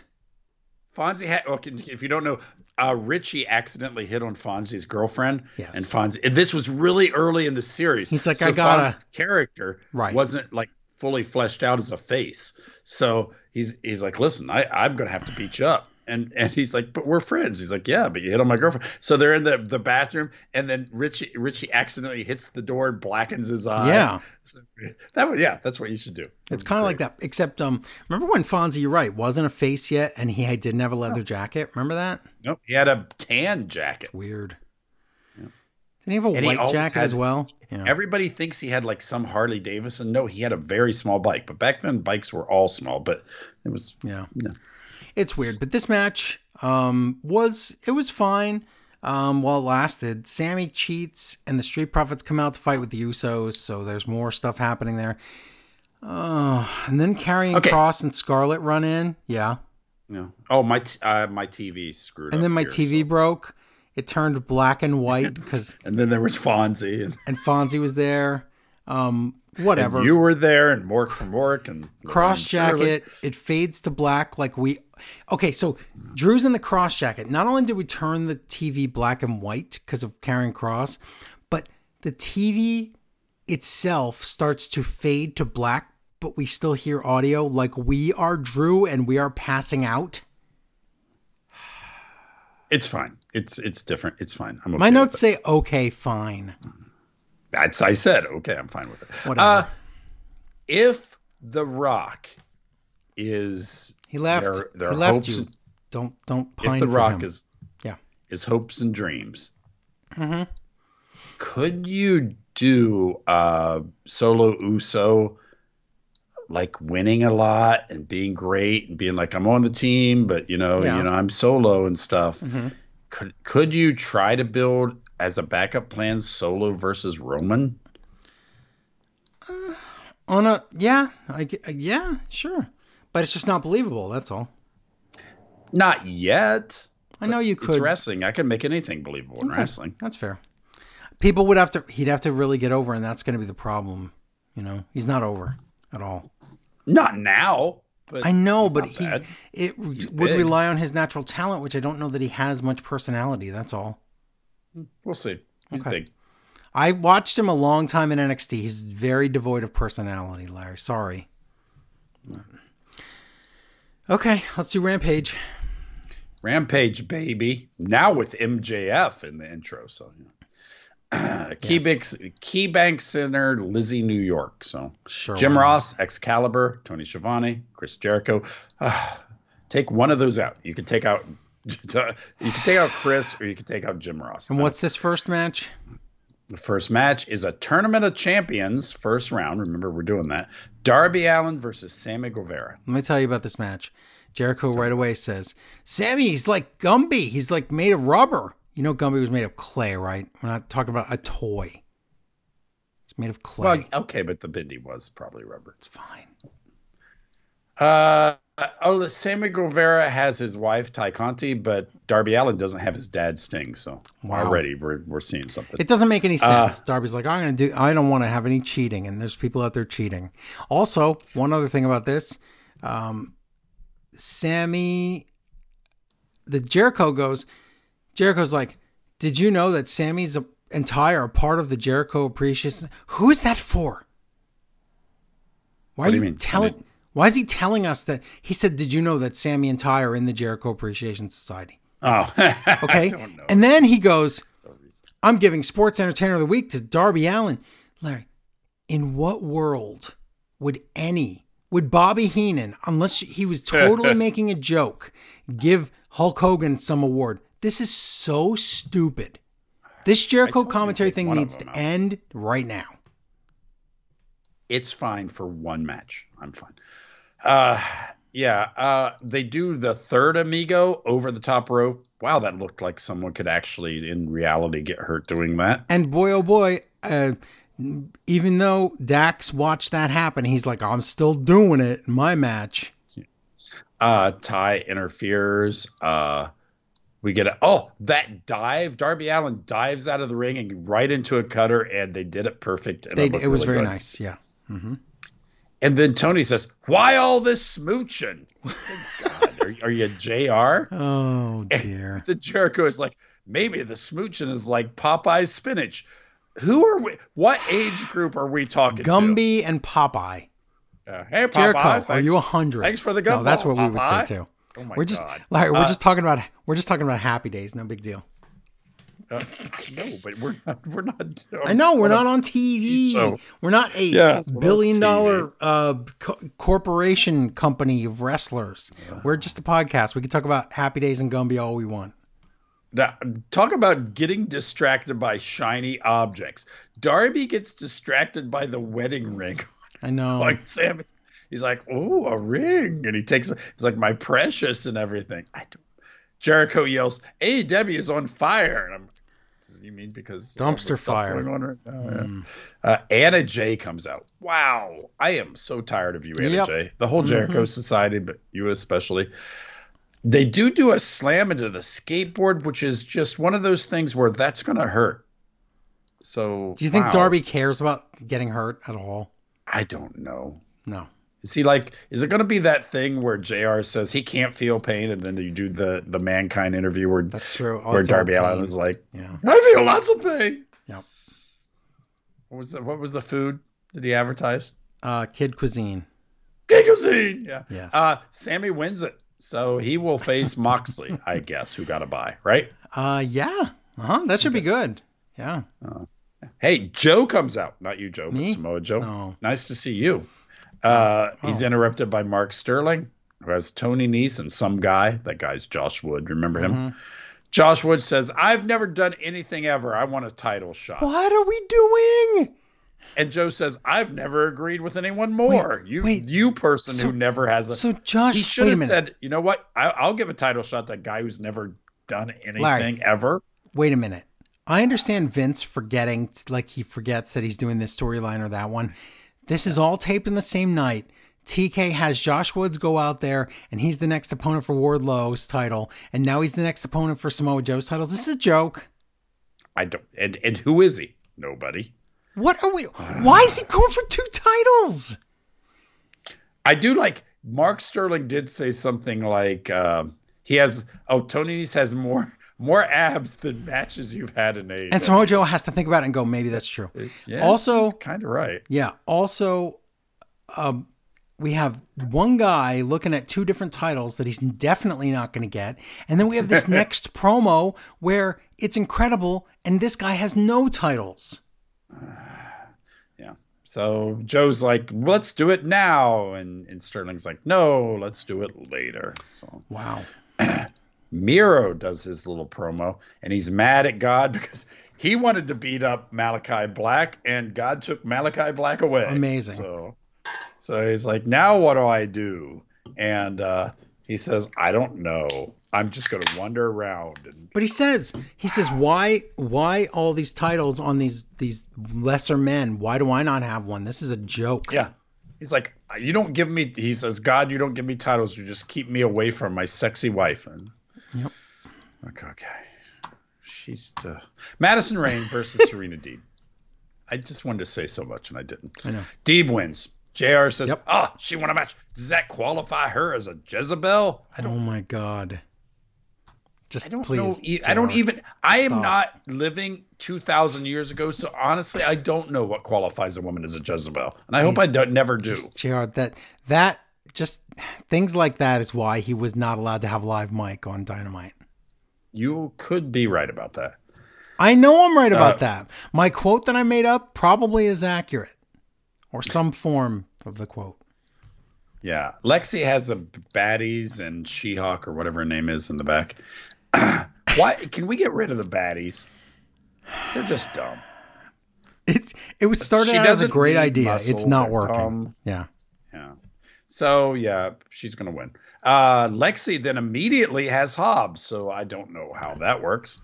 Fonzie had. Well, if you don't know, uh, Richie accidentally hit on Fonzie's girlfriend. Yes. And Fonzie. and This was really early in the series. He's like, "I gotta-" Fonzie's character Right. wasn't like fully fleshed out as a face. So he's he's like, listen, I I'm gonna have to beat you up. And and he's like, but we're friends. He's like, yeah, but you hit on my girlfriend. So they're in the the bathroom, and then Richie Richie accidentally hits the door and blackens his eye. Yeah. So, that was yeah. That's what you should do. It's kind of like that, except um, remember when Fonzie? You're right, wasn't a face yet, and he had, didn't have a leather jacket. Remember that? Nope. He had a tan jacket. Weird. Didn't he have a And white jacket had- as well? Yeah. Everybody thinks he had like some Harley Davidson. No, he had a very small bike. But back then, bikes were all small. But it was Yeah. It's weird, but this match um was it was fine um while it lasted. Sammy cheats and the Street Profits come out to fight with the Usos, so there's more stuff happening there. Uh, and then Karrion Okay. Cross and Scarlett run in. Yeah. no. Oh, my t- uh, my TV screwed And then my here, TV so- broke. It turned black and white because And then there was Fonzie, and, and Fonzie was there. Um whatever. and you were there, and Mork from Mork, and cross jacket it fades to black like we okay so drew's in the cross jacket not only did we turn the tv black and white because of Karrion Kross but the tv itself starts to fade to black but we still hear audio like we are drew and we are passing out It's fine. It's it's different. It's fine. I'm okay My notes say okay, fine. That's I said. Okay, I'm fine with it. Whatever. Uh, if The Rock is He left. their, their he left you. and- Don't don't pine if The for Rock him. is Yeah. is hopes and dreams, Mhm. could you do uh solo Uso like winning a lot and being great and being like I'm on the team, but you know, Yeah. you know, I'm solo and stuff. Mhm. Could could you try to build as a backup plan solo versus Roman? On a yeah, I yeah, sure, but it's just not believable. That's all. Not yet. I know you It's could. wrestling. I can make anything believable in Okay, wrestling. That's fair. People would have to. He'd have to really get over, and that's going to be the problem. You know, he's not over at all. Not now. But I know, but he bad. it would big. rely on his natural talent, which I don't know that he has much personality. That's all. We'll see. He's Okay. big. I watched him a long time in NXT. He's very devoid of personality, Larry. Sorry. Okay, let's do Rampage. Rampage, baby. Now with MJF in the intro. So, you know. Keybank, Keybank Center, Lizzie, New York. So, Sure. Jim? Ross, Excalibur, Tony Schiavone, Chris Jericho. Ah, take one of those out. You can take out. You can take out Chris, or you can take out Jim Ross. And what's this first match? The first match is a Tournament of Champions first round. Remember, we're doing that. Darby Allin versus Sammy Guevara. Let me tell you about this match. Jericho right away says, Sammy, he's like Gumby. He's like made of rubber. You know, Gumby was made of clay, right? We're not talking about a toy. It's made of clay. Well, okay, but the Bindi was probably rubber. it's fine. Uh, oh, Sammy Guevara has his wife Tay Conti, but Darby Allin doesn't have his dad Sting. So Wow. already we're we're seeing something. It doesn't make any Uh, sense. Darby's like, I'm gonna do. I don't want to have any cheating, and there's people out there cheating. Also, one other thing about this, um, Sammy, the Jericho goes. Jericho's like, did you know that Sammy's a, and Ty are part of the Jericho Appreciation? Who is that for? Why What are do you, you telling? Why is he telling us that? He said, "Did you know that Sammy and Ty are in the Jericho Appreciation Society?" oh, Okay. I don't know. And then he goes, I'm giving Sports Entertainer of the Week to Darby Allin. Larry, in what world would any, would Bobby Heenan, unless he was totally making a joke, give Hulk Hogan some award? This is so stupid. This Jericho commentary thing needs to out. end right now. it's fine for one match. I'm fine. Uh, yeah. Uh, they do the third amigo over the top rope. Wow, that looked like someone could actually, in reality, get hurt doing that. And boy, oh boy, uh, even though Dax watched that happen, he's like, I'm still doing it in my match. Uh, Ty interferes. Uh, we get a oh that dive. Darby Allin dives out of the ring and right into a cutter, and they did it perfect. They, looked it was really very good. nice. Yeah. And then Tony says, "Why all this smooching? God, are, are you Jr.?" Oh, dear. The Jericho is like, maybe the smooching is like Popeye's spinach. Who are we? What age group are we talking Gumby and Popeye. Uh, hey, Popeye, Jericho, are you a hundred? thanks for the No, gumball, that's what we would say too. Oh my we're just God. Larry, we're Uh, just talking about we're just talking about happy days. No big deal. Uh, no, but we're not. We're not. I know we're not on TV. So- we're not a Yes, billion dollar uh, co- corporation company of wrestlers. We're just a podcast. We can talk about happy days and Gumby all we want. Now, talk about getting distracted by shiny objects. Darby gets distracted by the wedding ring. I know. like Sam, he's like, "Oh, a ring," and he takes. It's like my precious and everything. I don't. Jericho yells, "AEW is on fire!" And I'm. Does he mean because of all the Dumpster fire. going on right now? Yeah. Uh, Anna Jay comes out. Wow, I am so tired of you, Anna Yep. Jay. The whole Jericho Society, but you especially. They do do a slam into the skateboard, which is just one of those things where that's going to hurt. So, Do you think wow. Darby cares about getting hurt at all? I don't know. No. Is he like? Is it going to be that thing where Jr. says he can't feel pain, and then you do the the mankind interview where That's true. Oh, where Darby Allin is like, Yeah. I feel lots of pain. Yep. What was the What was the food? Did he advertise? Uh, Kid Cuisine. Gigazine. Yeah. Yes. Uh, Sammy wins it. So he will face Moxley, I guess, who got a bye, right? Uh, yeah. Uh-huh. That should be good. Yeah. Hey, Joe comes out. Not you, Joe, Me? but Samoa Joe. Oh. Nice to see you. Uh, He's Oh. interrupted by Mark Sterling, who has Tony Nese and some guy. That guy's Josh Wood. Remember him? Mhm. Josh Wood says, I've never done anything ever. I want a title shot. What are we doing? And Joe says, I've never agreed with anyone more. you wait. you person So- who never has a So Josh, he should have said, you know what? I, I'll give a title shot to that guy who's never done anything Larry. ever. wait a minute. I understand Vince forgetting, like he forgets that he's doing this storyline or that one. This is all taped in the same night. TK has Josh Woods go out there, and he's the next opponent for Wardlow's title, and now he's the next opponent for Samoa Joe's title. This is a joke. I don't. And and who is he? Nobody. What are we? Why is he going for two titles? I do like Mark Sterling did say something like um, he has. Oh, Tony Nese has more more abs than matches you've had in a. And Samoa Joe has to think about it and go, maybe that's true. Yeah, also- kind of right. Yeah. Also, um, we have one guy looking at two different titles that he's definitely not going to get, and then we have this next promo where it's incredible, and this guy has no titles. Yeah. So Joe's like, let's do it now, and and Sterling's like, no, let's do it later. So Wow. Miro does his little promo, and he's mad at God because he wanted to beat up Malakai Black, and God took Malakai Black away. Amazing. So, so he's like, now what do I do? And uh, he says, I don't know. I'm just going to wander around. And But he says, he says, why, why all these titles on these these lesser men? Why do I not have one? This is a joke. yeah, he's like, you don't give me. He says, God, you don't give me titles. You just keep me away from my sexy wife. And Yep. okay, okay. She's uh, Madison Rayne versus Serena Deeb. I just wanted to say so much, and I didn't. I know. Deeb wins. JR says, Yep. "Oh, she won a match. Does that qualify her as a Jezebel?" I Oh don't. Oh my god. Just I don't please. know. I don't even. I am Stop. not living two thousand years ago, so honestly, I don't know what qualifies a woman as a Jezebel, and I hope I don't never do. Just, JR, that that just things like that is why he was not allowed to have live mic on Dynamite. You could be right about that. I know I'm right about Uh, that. My quote that I made up probably is accurate, or some form of the quote. Yeah, Lexi has the baddies and She-Hulk or whatever her name is in the back. Why can we get rid of the baddies? They're just dumb. It's it was started She out as a great idea. it's not working. dumb. Yeah. Yeah. So yeah, she's gonna win. Uh, Lexi then immediately has Hobbs, so I don't know how that works.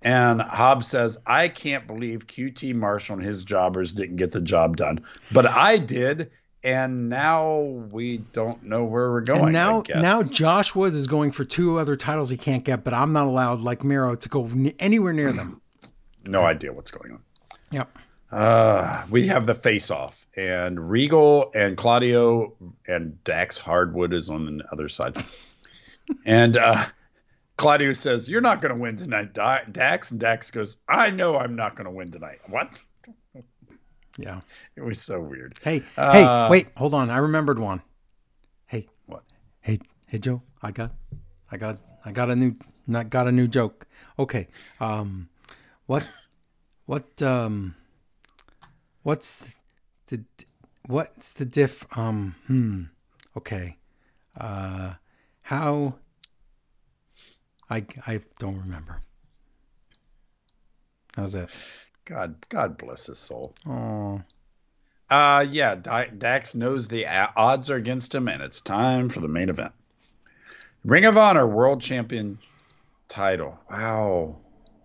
And Hobbs says, "I can't believe QT Marshall and his jobbers didn't get the job done, but I did, and now we don't know where we're going." And now now Josh Woods is going for two other titles he can't get, but I'm not allowed like Miro to go n- anywhere near them. no idea what's going on. Yep. Uh, we have the face off, and Regal and Claudio and Dax Harwood is on the other side. and uh, Claudio says, You're not going to win tonight, Dax. And Dax goes, I know I'm not going to win tonight. What? Yeah. It was so weird. Hey, Uh, hey, wait, hold on. I remembered one. Hey, What? hey, hey, Joe. I got, I got, I got a new, not got a new joke. Okay. Um, what, what, um, what's the, what's the diff? Um, hmm. Okay. Uh, how? I I don't remember. How's that? God, God bless his soul. Oh, Uh, yeah, Dax knows the a- odds are against him, and it's time for the main event. Ring of Honor World Champion title. Wow.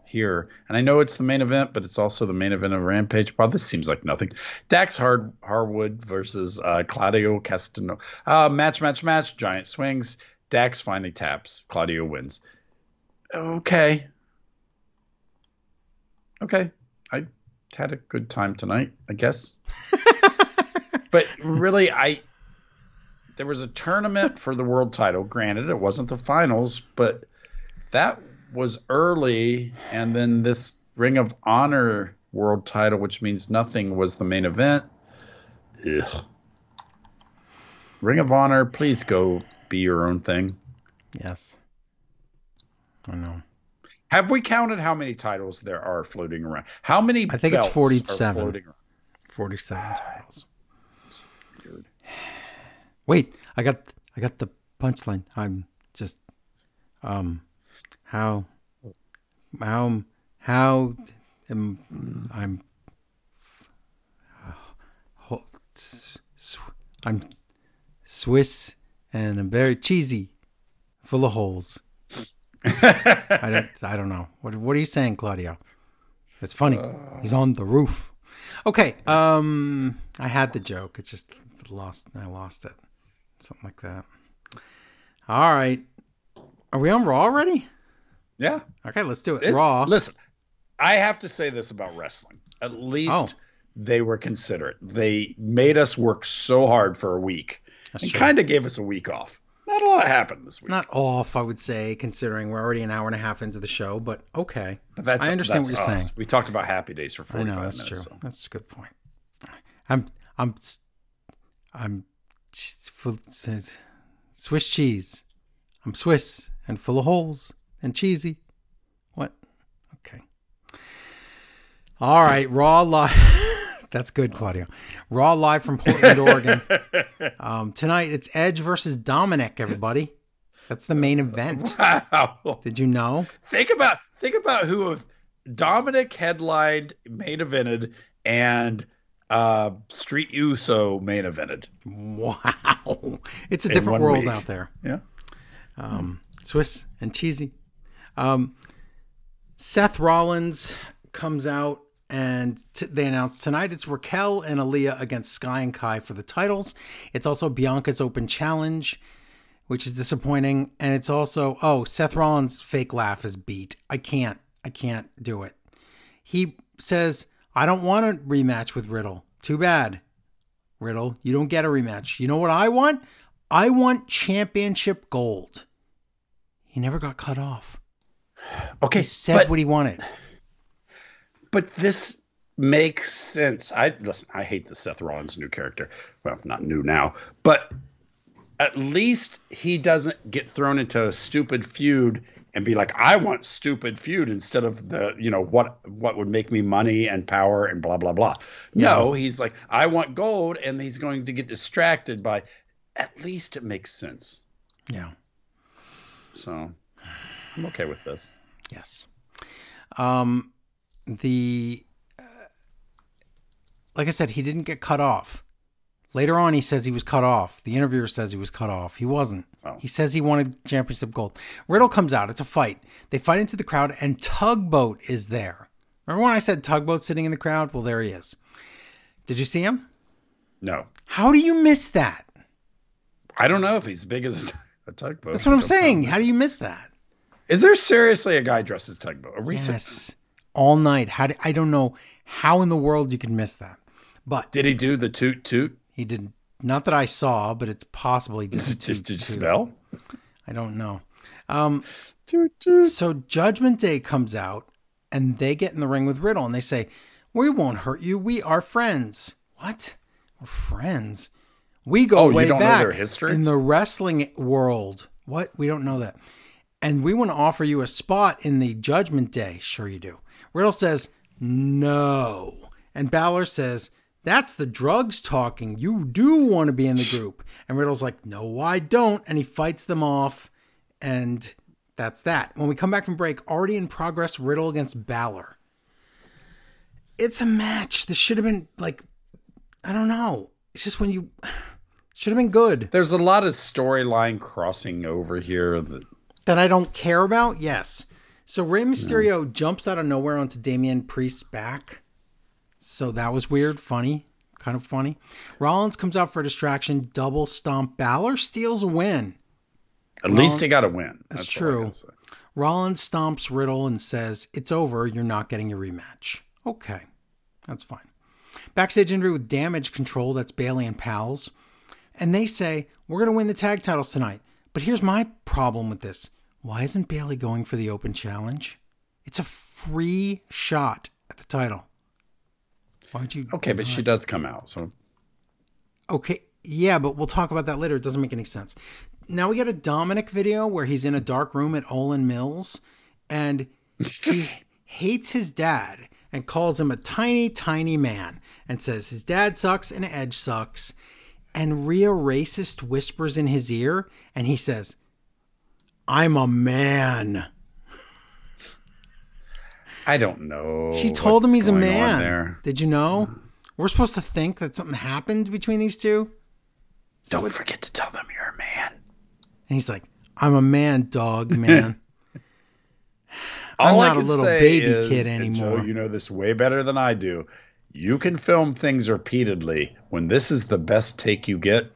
Here. And I know it's the main event, but it's also the main event of Rampage. Wow, this seems like nothing. Dax Hard Harwood versus uh, Claudio Castano. Uh, match, match, match. Giant swings. Dax finally taps. Claudio wins. Okay. Okay. I had a good time tonight, I guess. but really, I there was a tournament for the world title. Granted, it wasn't the finals, but that was early, and then this Ring of Honor world title, which means nothing, was the main event. Ugh. Ring of Honor, please go be your own thing. Yes. I know. Have we counted how many titles there are floating around? How many? I think it's belts are 47. 47 titles. Weird. Wait, I got I got the punchline. I'm just um how how how am I'm s- I'm Swiss and I'm very cheesy, full of holes. I don't I don't know. What what are you saying, Claudio? It's funny. He's on the roof. Okay, um I had the joke. It's just lost I lost it. Something like that. All right. Are we on Raw already? Yeah. Okay, let's do it. It- Raw. Listen, I have to say this about wrestling. At least Oh. they were considerate. They made us work so hard for a week That's and kind of gave us a week off. Not a lot happened this week. Not off, I would say, considering we're already an hour and a half into the show, but okay. but that's I understand that's what you're us. saying. We talked about happy days for I 45 know that's minutes. true. so. That's a good point. I'm I'm I'm, full Swiss cheese. I'm Swiss and full of holes and cheesy. What? Okay. All right, Raw live. That's good, Claudio. Raw live from Portland, Oregon. Um, tonight it's Edge versus Dominic. Everybody, that's the main event. Wow. Did you know? Think about think about who Dominic headlined, main evented, and uh Street Uso main evented. Wow, it's a In different world week. out there. Yeah. um, Swiss and cheesy. Um, Seth Rollins comes out and t- they announce tonight it's Raquel and Aaliyah against Sky and Kai for the titles. It's also Bianca's Open Challenge, which is disappointing, and it's also oh Seth Rollins' fake laugh is beat. I can't, I can't do it. He says I don't want a rematch with Riddle. Too bad, Riddle. You don't get a rematch. You know what I want? I want championship gold. He never got cut off. Okay, He said but, what he wanted. but this makes sense. I listen. I hate the Seth Rollins new character. Well, not new now, but at least he doesn't get thrown into a stupid feud and be like, "I want stupid feud" instead of the you know what what would make me money and power and blah blah blah. No, he's like, "I want gold," and he's going to get distracted by. At least it makes sense. Yeah. So I'm okay with this. Yes. Um, the uh, like I said, he didn't get cut off. Later on, he says he was cut off. The interviewer says he was cut off. He wasn't. Oh. He says he wanted championship gold. Riddle comes out. It's a fight. They fight into the crowd, and Tugboat is there. Remember when I said Tugboat sitting in the crowd? Well, there he is. Did you see him? No, How do you miss that? I don't know if he's as big as a, a tugboat. That's what I'm don't know. saying. How do you miss that? Is there seriously a guy dressed as tugboat? A recent? Yes. All night. How do, I don't know how in the world you could miss that. But Did he do the toot toot? he did not that I saw, but it's possible he did. Did, toot, did you smell? I don't know. Um, Toot toot. so Judgment Day comes out and they get in the ring with Riddle and they say, "We won't hurt you. We are friends." What? We're friends. We go Oh, you way don't know back their history? in the wrestling world. What? We don't know that. And we want to offer you a spot in the Judgment Day. Sure, you do. Riddle says, no. And Balor says, that's the drugs talking. You do want to be in the group. And Riddle's like, no, I don't. And he fights them off. And that's that. When we come back from break, already in progress, Riddle against Balor. It's a match. This should have been like, I don't know. It's just when you should have been good. There's a lot of storyline crossing over here. That that I don't care about? Yes. So Rey Mysterio jumps out of nowhere onto Damian Priest's back. So that was weird, funny, kind of funny. Rollins comes out for a distraction, double stomp. Balor steals a win. at least he got a win. That's I true. Rollins stomps Riddle and says, It's over. You're not getting your rematch. Okay. That's fine. Backstage interview with Damage Control. That's Bayley and Pals. And they say, We're going to win the tag titles tonight. But here's my problem with this why isn't Bayley going for the open challenge? It's a free shot at the title. Why'd you? Okay, but she does come out. So Okay, yeah, but we'll talk about that later. It doesn't make any sense. now we got a Dominic video where he's in a dark room at Olan Mills and he hates his dad and calls him a tiny, tiny man and says his dad sucks and Edge sucks. And Rhea Racist whispers in his ear and he says, I'm a man. I don't know. She told him he's a man. Did you know? We're supposed to think that something happened between these two. Don't forget to tell them you're a man. And he's like, I'm a man, dog, man. I'm All not a little baby is, kid and Joe, anymore. you know this way better than I do. You can film things repeatedly. When this is the best take you get,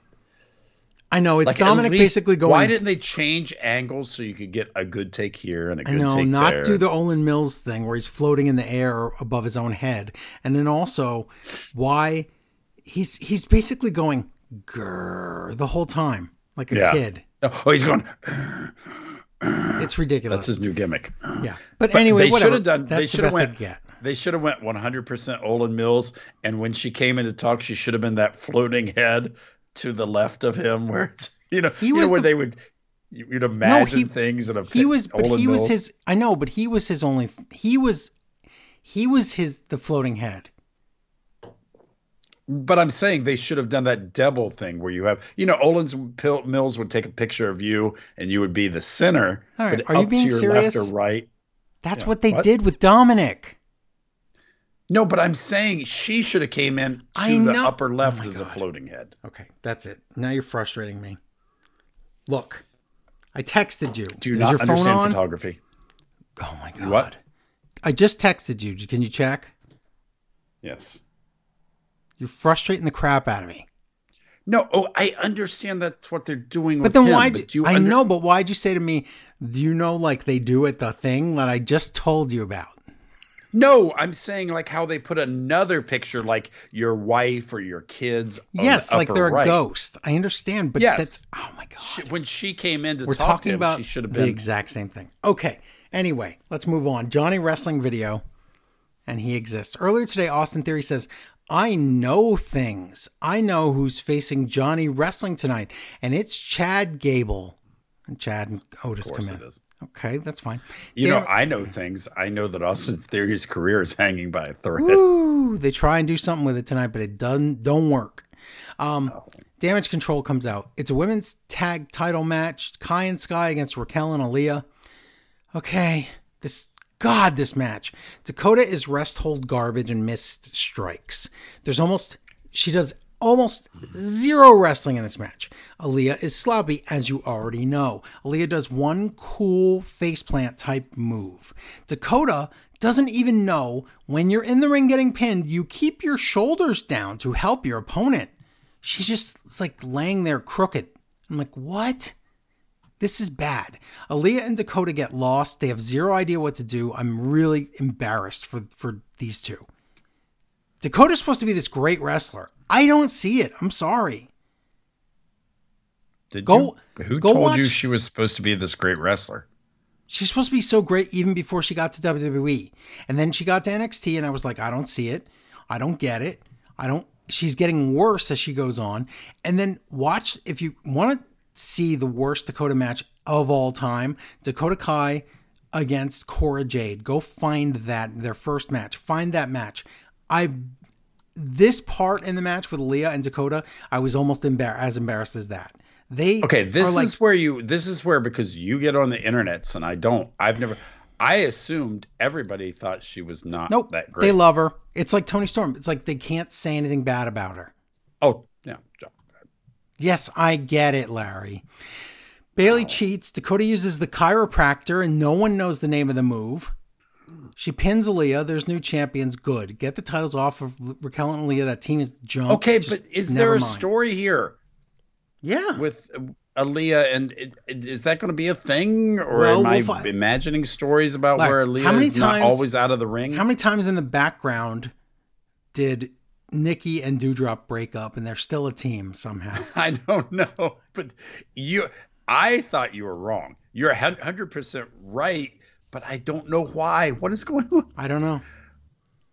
I know it's like Dominic least- basically going. Why didn't they change angles so you could get a good take here and a I good know take not there? Not do the Olan Mills thing where he's floating in the air above his own head, and then also why he's he's basically going grrr the whole time like a Yeah. kid. oh, oh he's going. It's ridiculous. That's his new gimmick. yeah, but, But anyway, they should have done. That's they should have went. They should have went 100% Olan Mills, and when she came in to talk, she should have been that floating head to the left of him, where it's you know, He you was know where the- they would you'd imagine he- things and a He was, but Olan he was his. I know, but he was his only. He was, he was his the floating head. But I'm saying they should have done that double thing where you have, you know, Olan's Mills would take a picture of you and you would be the center. All right, are you being to your serious? left or right. That's Yeah, what they what? did with Dominic. No, but I'm saying she should have came in to I the know- upper oh left Oh as a floating head. Okay, that's it. Now you're frustrating me. Look, I texted you. Do you Is not your phone understand on? photography? Oh my god. What? I just texted you. Can you check? Yes. You're frustrating the crap out of me. No, oh, I understand that's what they're doing But then him, why? but you I under- know, but why'd you say to me? Do you know like they do at the thing that I just told you about? No, I'm saying like how they put another picture, like your wife or your kids. yes, the like they're a ghost. I understand, but Yes. that's oh my god. She- when she came in to We're talk talking to him, about she should have the exact same thing. Okay. Anyway, let's move on. Johnny wrestling video, and he exists. Earlier today, Austin Theory says, "I know things. I know who's facing Johnny wrestling tonight, and it's Chad Gable." And Chad and Otis come in. Okay, that's fine. You know, I know things. I know that Austin's Theory's career is hanging by a thread. Woo! They try and do something with it tonight, but it doesn't don't work. Um, Damage Control comes out. It's a women's tag title match. Kai and Sky against Raquel and Aaliyah. Okay, this God, this match. Dakota is rest hold garbage and missed strikes. There's almost she does almost zero wrestling in this match. Aaliyah is sloppy, as you already know. Aaliyah does one cool faceplant type move. Dakota doesn't even know when you're in the ring getting pinned, you keep your shoulders down to help your opponent. She's just like laying there crooked. I'm like, what? This is bad. Aaliyah and Dakota get lost. They have zero idea what to do. I'm really embarrassed for, for these two. Dakota's supposed to be this great wrestler. I don't see it. I'm sorry. Did Go- you, who go told you she was supposed to be this great wrestler? She's supposed to be so great even before she got to WWE. And then she got to NXT and I was like, I don't see it. I don't get it. I don't she's getting worse as she goes on. And then watch if you want to see the worst Dakota match of all time, Dakota Kai against Cora Jade. Go find that their first match. Find that match. I this part in the match with Leah and Dakota, I was almost embar- as embarrassed as that. They Okay, this like, is where you. This is where because you get on the internets and I don't. I've never. I assumed everybody thought she was not Nope. that great. They love her. It's like Toni Storm. It's like they can't say anything bad about her. oh yeah. Yes, I get it, Larry. Bayley cheats. Dakota uses the Kairopractor, and no one knows the name of the move. She pins Aaliyah. There's new champions. Good. Get the titles off of Raquel and Aaliyah. That team is junk. Okay, Just but is there a mind. story here Yeah. with Aaliyah and it, it- is that going to be a thing or Well, am I we'll fi- imagining stories about Larry, where Aaliyah how many is not always out of the ring? How many times in the background did Nikki and Doudrop break up, and they're still a team somehow? I don't know, but you, I thought you were wrong. You're hundred percent right, but I don't know why. What is going on? I don't know.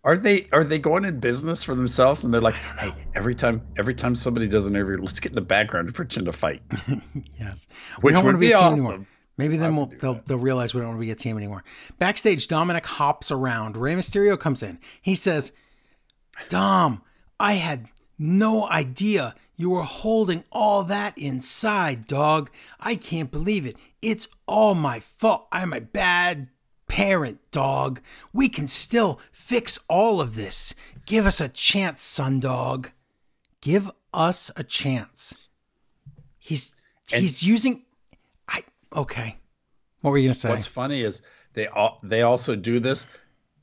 Are they are they going in business for themselves and they're like, hey, every time every time somebody does an interview, let's get in the background and pretend to fight. Yes. Which we don't would want to be, be a team awesome. anymore. Maybe then we'll, they'll, that. they'll realize we don't want to be a team anymore. Backstage, Dominic hops around. Rey Mysterio comes in. He says, Dom, I had no idea you were holding all that inside, dog. I can't believe it. It's all my fault. I'm a bad parent, dog. We can still fix all of this. Give us a chance, son dog. Give us a chance. He's he's using I okay. What were you gonna say? What's funny is they all they also do this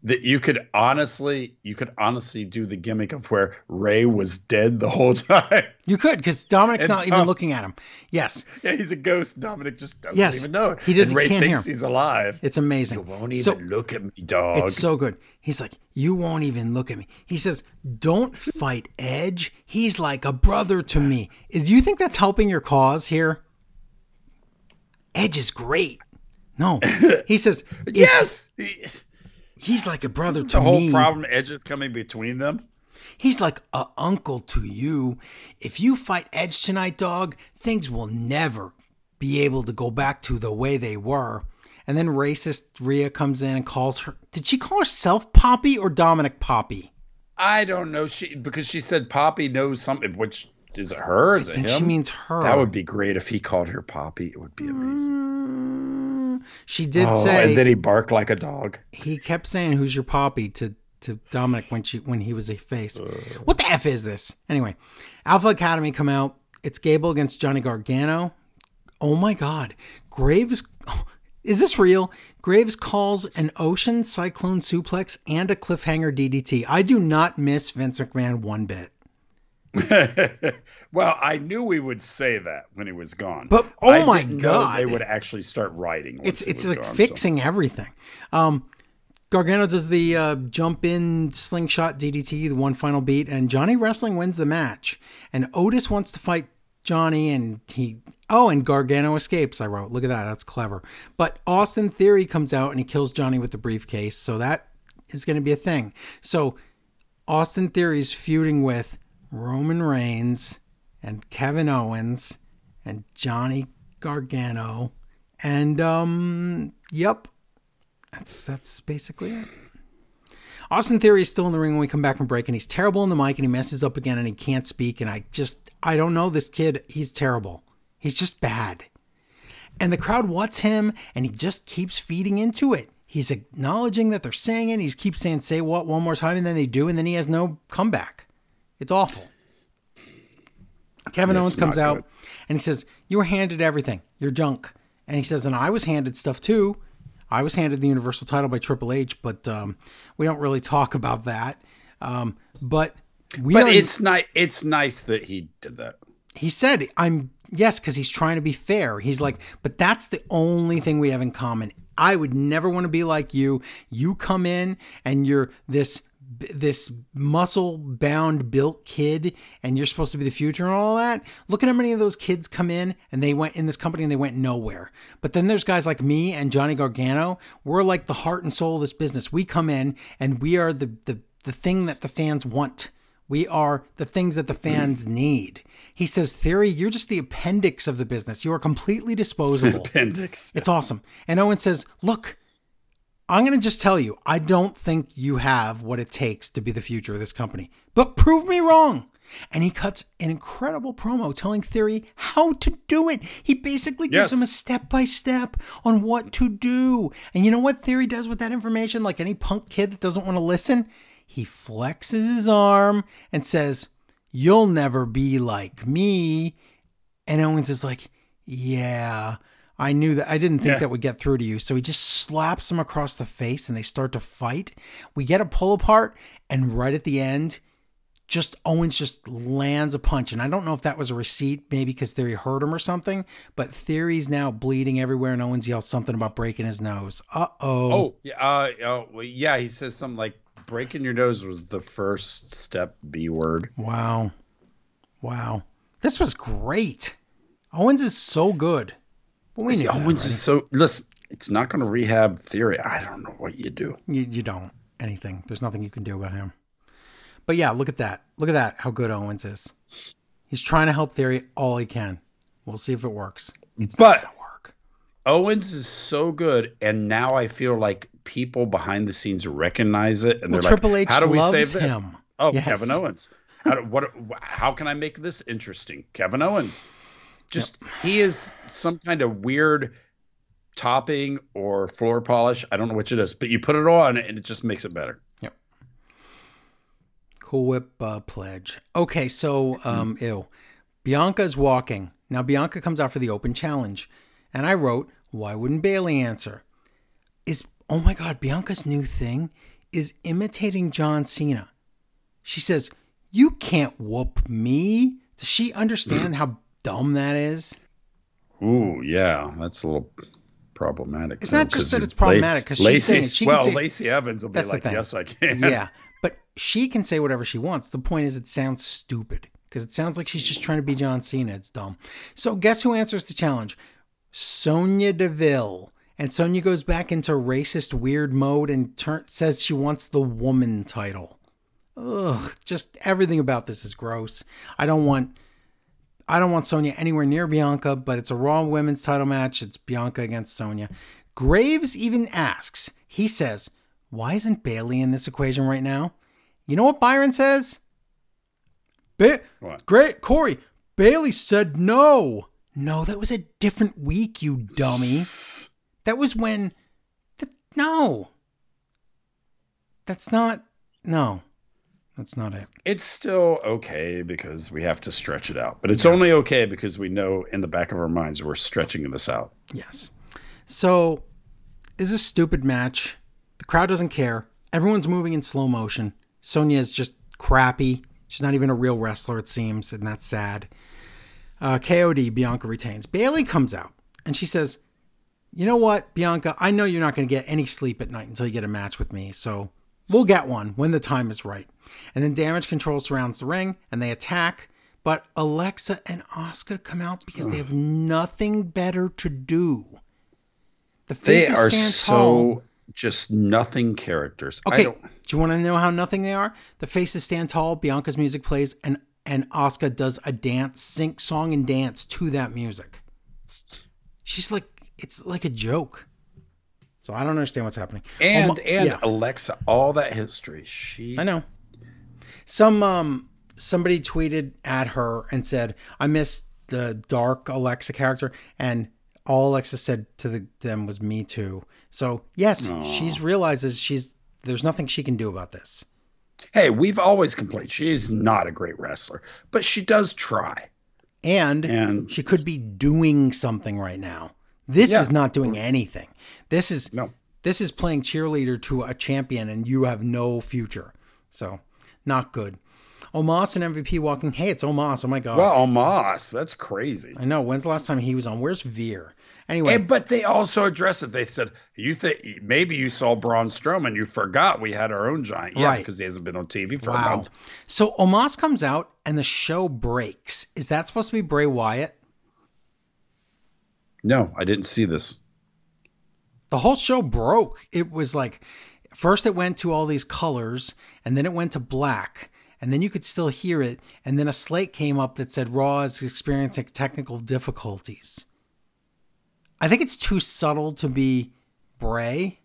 that you could honestly you could honestly do the gimmick of where Rey was dead the whole time. You could, because Dominic's And not even looking at him. Yes, yeah, he's a ghost. Dominic just doesn't Yes, even know it. he doesn't- And Rey can't hear thinks him. he's alive. it's amazing. You won't even so look at me, dog. it's so good. He's like, you won't even look at me. He says, "Don't fight Edge. He's like a brother to me." Is you think that's helping your cause here? Edge is great. No, he says, yes, He- he's like a brother to the whole me. problem Edge is coming between them. He's like a uncle to you. If you fight Edge tonight, dog, things will never be able to go back to the way they were. And then racist Rhea comes in and calls her. Did she call herself Poppy or Dominic Poppy? I don't know. She because she said Poppy knows something. Which is it her? Is I it him? she means her. that would be great if he called her Poppy. It would be amazing. Mm, She did Oh, say and then he barked like a dog. he kept saying, "Who's your Poppy?" to to Dominic when she when he was a face. What the f is this? Anyway, Alpha Academy come out. It's Gable against Johnny Gargano. Oh my God, Graves. Is this real? Graves calls an ocean cyclone suplex and a cliffhanger DDT. I do not miss Vince McMahon one bit. well, I knew we would say that when he was gone. But, oh I my God. they would actually start writing. It's it's like gone, so- fixing everything. Um, Gargano does the uh, jump in slingshot DDT, the one final beat, and Johnny Wrestling wins the match. And Otis wants to fight Johnny, and he oh, and Gargano escapes. I wrote, look at that, that's clever. But Austin Theory comes out and he kills Johnny with the briefcase, so that is going to be a thing. So Austin Theory's feuding with Roman Reigns and Kevin Owens and Johnny Gargano. And um yep. That's that's basically it. Austin Theory is still in the ring when we come back from break, and he's terrible in the mic, and he messes up again, and he can't speak. And I just, I don't know this kid. He's terrible. He's just bad. And the crowd wants him, and he just keeps feeding into it. He's acknowledging that they're saying it. He keeps saying, say what one more time, and then they do, and then he has no comeback. It's awful. Kevin It's Owens comes out good. and he says, You were handed everything. You're junk. And he says, And I was handed stuff too. I was handed the Universal title by Triple H, but um, we don't really talk about that. Um, but we But are, it's nice. It's nice that he did that. he said, I'm yes, because he's trying to be fair. He's like, but that's the only thing we have in common. I would never want to be like you. You come in and you're this this muscle bound built kid and you're supposed to be the future and all that look at how many of those kids come in and they went in this company and they went nowhere. But then there's guys like me and johnny gargano. We're like the heart and soul of this business. We come in and we are the the, the thing that the fans want. We are the things that the fans mm. need. He says theory you're just the appendix of the business. You are completely disposable. Appendix. it's awesome. And Owen says, Look, I'm going to just tell you, I don't think you have what it takes to be the future of this company, but prove me wrong. And he cuts an incredible promo telling Theory how to do it. He basically gives Yes. him a step by step on what to do. And you know what Theory does with that information? Like any punk kid that doesn't want to listen, he flexes his arm and says, You'll never be like me. And Owens is like, Yeah, I knew that. I didn't think Yeah. that would get through to you. So he just slaps him across the face and they start to fight. We get a pull apart, and right at the end, just Owens just lands a punch. And I don't know if that was a receipt, maybe because Theory hurt him or something, but Theory's now bleeding everywhere, and Owens yells something about breaking his nose. Uh oh. Oh, yeah. Uh, oh, well, yeah. He says something like breaking your nose was the first step B word. Wow. Wow. This was great. Owens is so good. But we knew oh, that, Owens right? is so. Listen, it's not going to rehab theory. I don't know what you do. You, you don't. anything. There's nothing you can do about him. But yeah, look at that. Look at that. How good Owens is. He's trying to help Theory all he can. We'll see if it works. It's But- not gonna work. Owens is so good, and now I feel like people behind the scenes recognize it, and Well, they're Triple like, H "How do we save this?" him. Oh, Yes. Kevin Owens. How, do, what? How can I make this interesting? Kevin Owens. Just he is some kind of weird topping or floor polish. I don't know which it is, but you put it on, and it just makes it better. Yep. Cool Whip uh, pledge. Okay, so um, ew. Bianca's walking. Now Bianca comes out for the open challenge. And I wrote, why wouldn't Bayley answer? Is oh my god, Bianca's new thing is imitating John Cena. She says, You can't whoop me. Does she understand how dumb that is? Ooh, yeah, that's a little problematic. It's not just that it's problematic because she's saying it. She can well, say- Lacey Evans will be like. "Yes, I can." yeah. But she can say whatever she wants. The point is, it sounds stupid because it sounds like she's just trying to be John Cena. It's dumb. So, guess who answers the challenge? Sonya Deville. And Sonia goes back into racist weird mode and turn, says she wants the woman title. Ugh, just everything about this is gross. I don't want I don't want Sonya anywhere near Bianca, but it's a Raw women's title match. It's Bianca against Sonya. Graves even asks, he says, why isn't Bayley in this equation right now? You know what Byron says? Ba- What? Great, Corey. Bayley said no. No, that was a different week, you dummy. That was when. No. That's not. No. That's not it. It's still okay because we have to stretch it out, but it's only okay because we know in the back of our minds we're stretching this out. Yes. So, is a stupid match. The crowd doesn't care. Everyone's moving in slow motion. Sonya is just crappy. She's not even a real wrestler, it seems, and that's sad. Uh, KOD, Bianca retains. Bayley comes out and she says, You know what, Bianca? I know you're not going to get any sleep at night until you get a match with me, so we'll get one when the time is right. And then Damage Control surrounds the ring and they attack. But Alexa and Asuka come out because they have nothing better to do. The They faces are stand so tall. just nothing characters. Okay, do you want to know how nothing they are? The faces stand tall. Bianca's music plays, and and Asuka does a dance, sing, song, and dance to that music. She's like, it's like a joke. So I don't understand what's happening. and Oh, my- and yeah. Alexa, all that history. She I know. Some um somebody tweeted at her and said, "I miss the dark Alexa character," and all Alexa said to the, them was "Me too." So yes, she's realizes she's there's nothing she can do about this. Hey, we've always complained she is not a great wrestler, but she does try. And, And- she could be doing something right now. This Yeah. is not doing anything. This is No. this is playing cheerleader to a champion, and you have no future. So not good. Omos and MVP walking. Hey, it's Omos. Oh my god. Well, Omos, that's crazy. I know. When's the last time he was on? Where's Veer? Anyway, And, but they also address it. They said, "You think maybe you saw Braun Strowman? You forgot we had our own giant, yeah, Right. because he hasn't been on TV for a wow. month." So Omos comes out and the show breaks. Is that supposed to be Bray Wyatt? No, I didn't see this. The whole show broke. It was like first it went to all these colors and then it went to black and then you could still hear it and then a slate came up that said Raw is experiencing technical difficulties. I think it's too subtle to be Bray.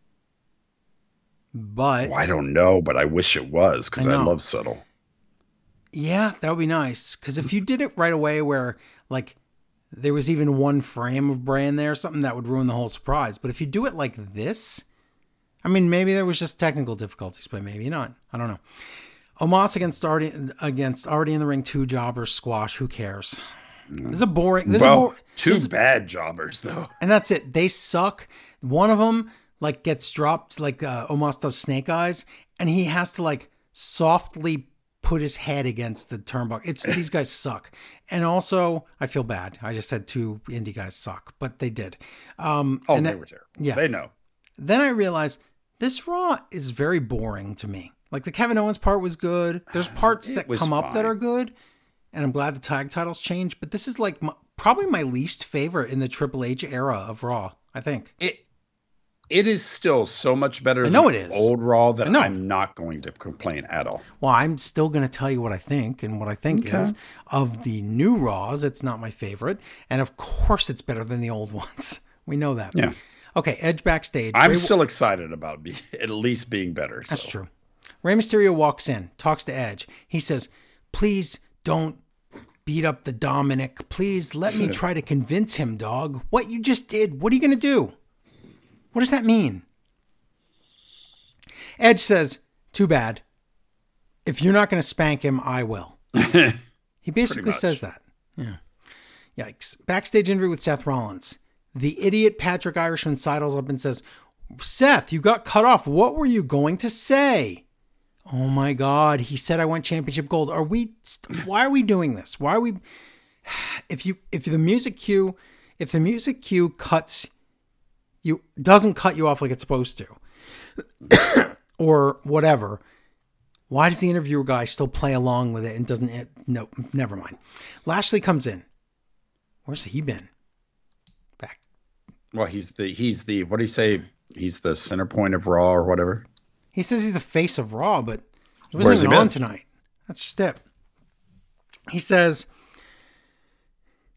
But Well, I don't know, but I wish it was because I I, love subtle. Yeah, that would be nice. Because if you did it right away, where like there was even one frame of Bray in there, or something that would ruin the whole surprise. But if you do it like this, I mean, maybe there was just technical difficulties, but maybe not. I don't know. Omos against already against already in the ring two jobbers squash. Who cares? This is a boring. This is a Well, two this is- bad jobbers though. and that's it. They suck. One of them like gets dropped like uh, Omos does Snake Eyes, and he has to like softly put his head against the turnbuckle. It's these guys suck. And also, I feel bad. I just said two indie guys suck, but they did. Um, Oh, and they then- were terrible. yeah. they know. Then I realized this Raw is very boring to me. Like the Kevin Owens part was good. There's parts that come up that are good, and I'm glad the tag titles changed. But this is like my, probably my least favorite in the Triple H era of Raw. I think. It it is still so much better. I know than it is. old Raw that. I'm not going to complain at all. Well, I'm still going to tell you what I think, and what I think Okay. is of the new Raws, it's not my favorite, and of course, it's better than the old ones. We know that. Yeah. Okay, Edge backstage. I'm Rey- still excited about be, at least being better. That's so. true. Rey Mysterio walks in, talks to Edge. He says, "Please don't beat up the Dominic. Please let me try to convince him, dog. What you just did. What are you going to do? What does that mean?" Edge says, "Too bad. If you're not going to spank him, I will." he basically says that. Yeah. Yikes. Backstage interview with Seth Rollins. The idiot Patrick Irishman sidles up and says, Seth, you got cut off. What were you going to say? Oh my God. He said I want championship gold. Are we, st- why are we doing this? Why are we, if you, if the music cue, if the music cue cuts you, doesn't cut you off like it's supposed to, or whatever, why does the interviewer guy still play along with it and doesn't, eh, it, no, never mind. Lashley comes in. Where's he been? Well, he's the he's the what do you say? He's the center point of Raw or whatever. He says he's the face of Raw, but he wasn't Where's he even on tonight. That's just it. He says,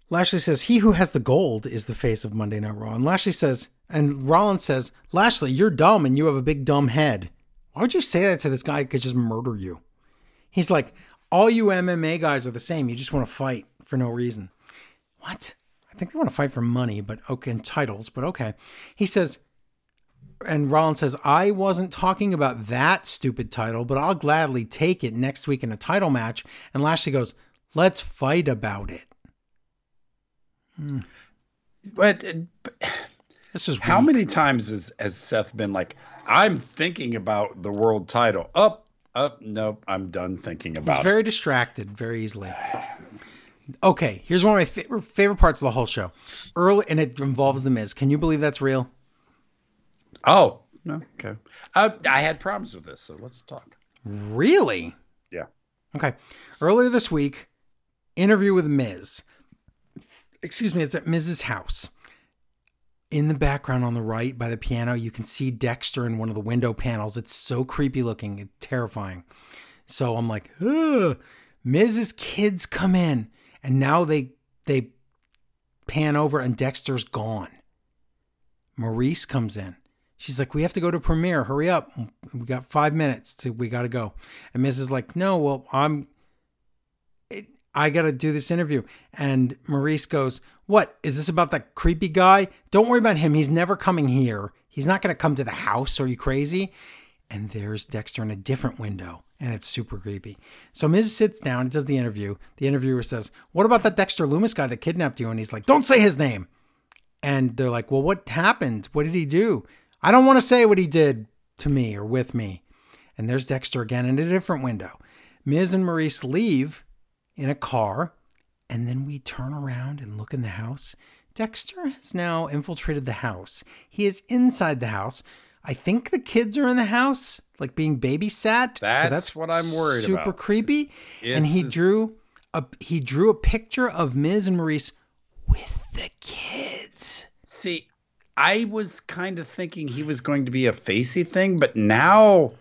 Lashley says, he who has the gold is the face of Monday Night Raw. And Lashley says, and Rollins says, Lashley, you're dumb and you have a big dumb head. Why would you say that to this guy who could just murder you? He's like, all you MMA guys are the same. You just want to fight for no reason. What? I think they want to fight for money, but okay, and titles, but okay. He says, and Rollins says, I wasn't talking about that stupid title, but I'll gladly take it next week in a title match. And Lashley goes, Let's fight about it. But, uh, but This is how weak. many times has, has Seth been like, I'm thinking about the world title? Up, up, nope, I'm done thinking He's about it. very distracted very easily. Okay, here's one of my favorite, favorite parts of the whole show. Early, and it involves The Miz. Can you believe that's real? Oh, no, okay. Uh, I had problems with this, so let's talk. Really? Yeah. Okay. Earlier this week, interview with Miz. Excuse me, it's at Miz's house. In the background on the right by the piano, you can see Dexter in one of the window panels. It's so creepy looking, it's terrifying. So I'm like, Ugh. Miz's kids come in, and now they they pan over and Dexter's gone. Maryse comes in. She's like, we have to go to premiere. Hurry up. We got five minutes. To, we got to go. And Miz is like, no, well, I'm, it, I got to do this interview. And Maryse goes, what? Is this about that creepy guy? Don't worry about him. He's never coming here. He's not going to come to the house. Are you crazy? And there's Dexter in a different window. And it's super creepy. So Miz sits down and does the interview. The interviewer says, What about that Dexter Lumis guy that kidnapped you? And he's like, Don't say his name. And they're like, Well, what happened? What did he do? I don't want to say what he did to me or with me. And there's Dexter again in a different window. Miz and Maryse leave in a car, and then we turn around and look in the house. Dexter has now infiltrated the house. He is inside the house. I think the kids are in the house, like being babysat. so That's that's what I'm worried super about. creepy. and he drew a he drew a picture of Miz and Maryse with the kids. See, I was kind of thinking he was going to be a facey thing, but now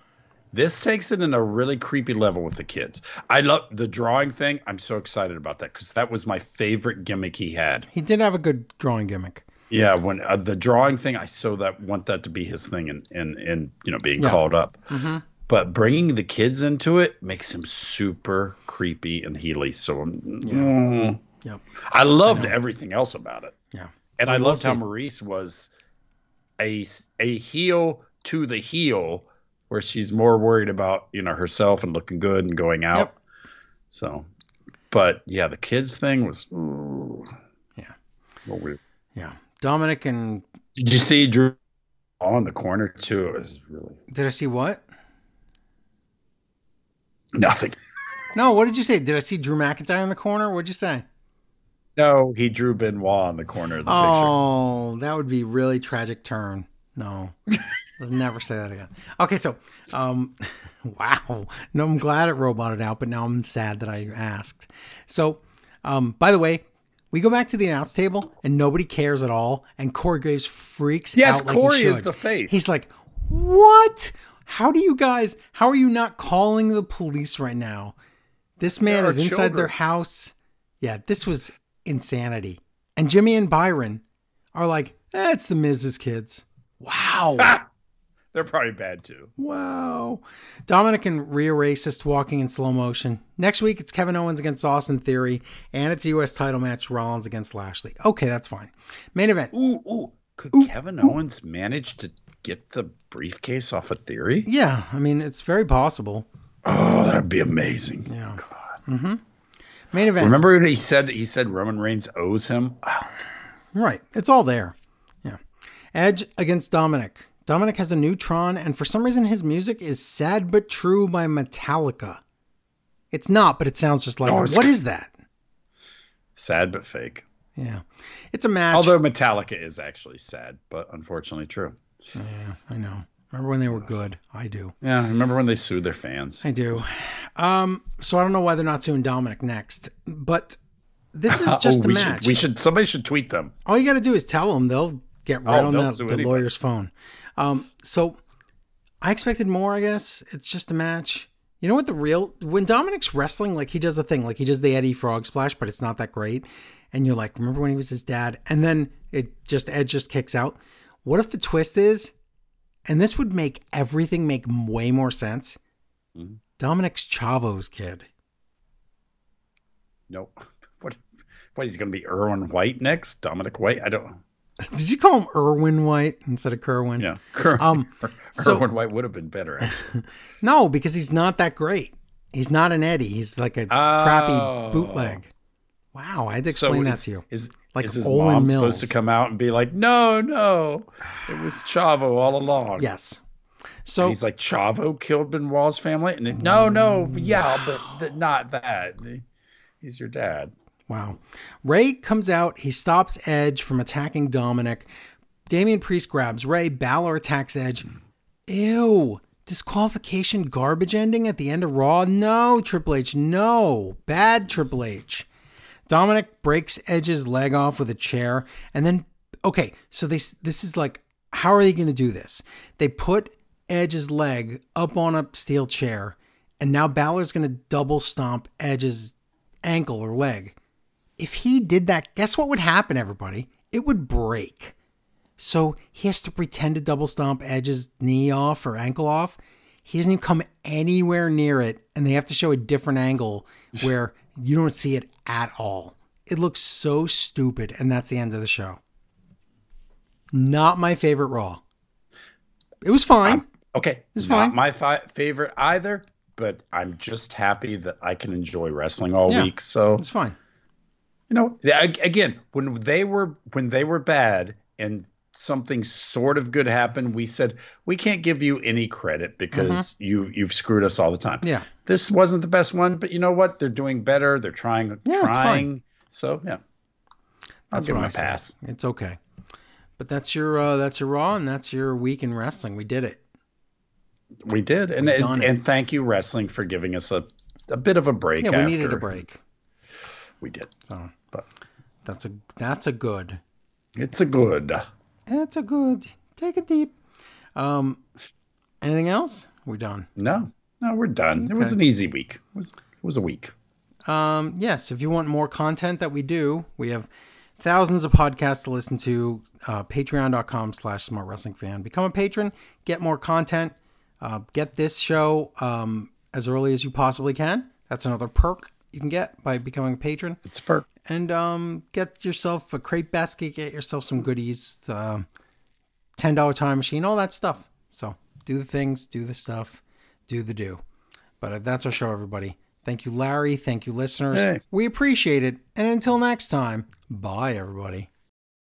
this takes it in a really creepy level with the kids. I love the drawing thing. I'm so excited about that because that was my favorite gimmick he had. He did have a good drawing gimmick. Yeah, when uh, the drawing thing, I so that want that to be his thing, and and and you know being Yeah. called up. Mm-hmm. But bringing the kids into it makes him super creepy and heely. So mm, Yep. I loved everything else about it. Yeah. And Well, I loved how. Maryse was a a heel to the heel, where she's more worried about you know herself and looking good and going out. Yep. So, but yeah, the kids thing was ooh, Yeah. well, weird. Yeah. Dominic and Did you see Drew on the corner too? It was really did I see what? nothing. No, what did you say? Did I see Drew McIntyre in the corner? What'd you say? No, he drew Benoit in the corner of the Oh, that would be really tragic turn. No. Let's never say that again. Okay, so um wow. No, I'm glad it roboted out, but now I'm sad that I asked. So um by the way, We go back to the announce table and nobody cares at all. And Corey Graves freaks Yes, out. Yes, Corey he is the face. He's like, "What? How do you guys? How are you not calling the police right now? This man is inside children. their house. Yeah, this was insanity. And Jimmy and Byron are like, eh, "It's the Miz's kids." Wow. They're probably bad too. Wow. Dominic and Rhea Racist walking in slow motion. Next week, it's Kevin Owens against Austin Theory, and it's a U.S. title match Rollins against Lashley. Okay, that's fine. Main event. Ooh, ooh. Could Kevin Owens manage to get the briefcase off of Theory? Yeah, I mean, it's very possible. Oh, that'd be amazing. Yeah. God. Mm-hmm. Main event. Remember when he said he said Roman Reigns owes him? Oh, Right. It's all there. Yeah. Edge against Dominic. Dominic has a new Tron, and for some reason, his music is Sad But True by Metallica. It's not, but it sounds just like Oh, it. it's- What is that? sad but fake. Yeah. It's a match. Although Metallica is actually sad, but unfortunately true. yeah, I know. Remember when they were good? I do. Yeah, I remember when they sued their fans. I do. Um, so I don't know why they're not suing Dominic next, but this is just oh, a we match. Should, we should. Somebody should tweet them. All you got to do is tell them. They'll get right Oh, on the, the lawyer's phone. Um, so I expected more. I guess it's just a match. You know what the real when Dominic's wrestling, like he does a thing, like he does the Eddie Frog splash, but it's not that great. And you're like, remember when he was his dad? And then it just Edge just kicks out. What if the twist is, and this would make everything make way more sense? Mm-hmm. Dominic's Chavo's kid. Nope. What? What? He's going to be Erwin White next? Dominic White? I don't. Did you call him Irwin White instead of Kerwin? Yeah. Um, so- White would have been better. No, because he's not that great. He's not an Eddie. He's like a Oh. crappy bootleg. Wow, I had to explain that is, to you. Is, Like is his Olan mom Mills. supposed to come out and be like, no, no, it was Chavo all along? Yes. So He's like, Chavo killed Benoit's family? And it, no, no, yeah, but th- not that. He's your dad. Wow. Rey comes out. He stops Edge from attacking Dominic. Damian Priest grabs Rey. Balor attacks Edge. Ew. Disqualification garbage ending at the end of Raw? No, Triple H. No. Bad Triple H. Dominic breaks Edge's leg off with a chair, and then okay, so they this is like how are they going to do this? They put Edge's leg up on a steel chair, and now Balor's going to double stomp Edge's ankle or leg. If he did that, guess what would happen, everybody? It would break. So he has to pretend to double stomp Edge's knee off or ankle off. He doesn't even come anywhere near it, and they have to show a different angle where you don't see it at all. It looks so stupid, and that's the end of the show. Not my favorite Raw. It was fine. Okay. It's not fine. my fi- favorite either, but I'm just happy that I can enjoy wrestling all Yeah. week. So, It's fine. You know, again, when they were when they were bad and something sort of good happened, we said we can't give you any credit because you you've screwed us all the time. Mm-hmm. Yeah. This wasn't the best one, but you know what? They're doing better. They're trying Yeah, it's trying. So, yeah. I'll That's give what them I a say. pass. It's okay. But that's your uh, that's your Raw, and that's your week in wrestling. We did it. We did. And and, and thank you wrestling for giving us a a bit of a break Yeah, we needed a break. We did. So But that's a that's a good. it's a good. That's a good. Take it deep. Um, anything else? We're done. No, no, we're done. It was an easy week. It was it was a week. Um, yes, if you want more content that we do, we have thousands of podcasts to listen to. Uh, Patreon.com slash smart wrestling fan. Become a patron, get more content, uh, get this show um, as early as you possibly can. That's another perk you can get by becoming a patron. It's for And um, get yourself a crate basket, get yourself some goodies, um, $10 time machine, all that stuff. So do the things, do the stuff, do the do. But uh, that's our show, everybody. Thank you, Larry. Thank you, listeners. Hey. We appreciate it. And until next time, bye, everybody.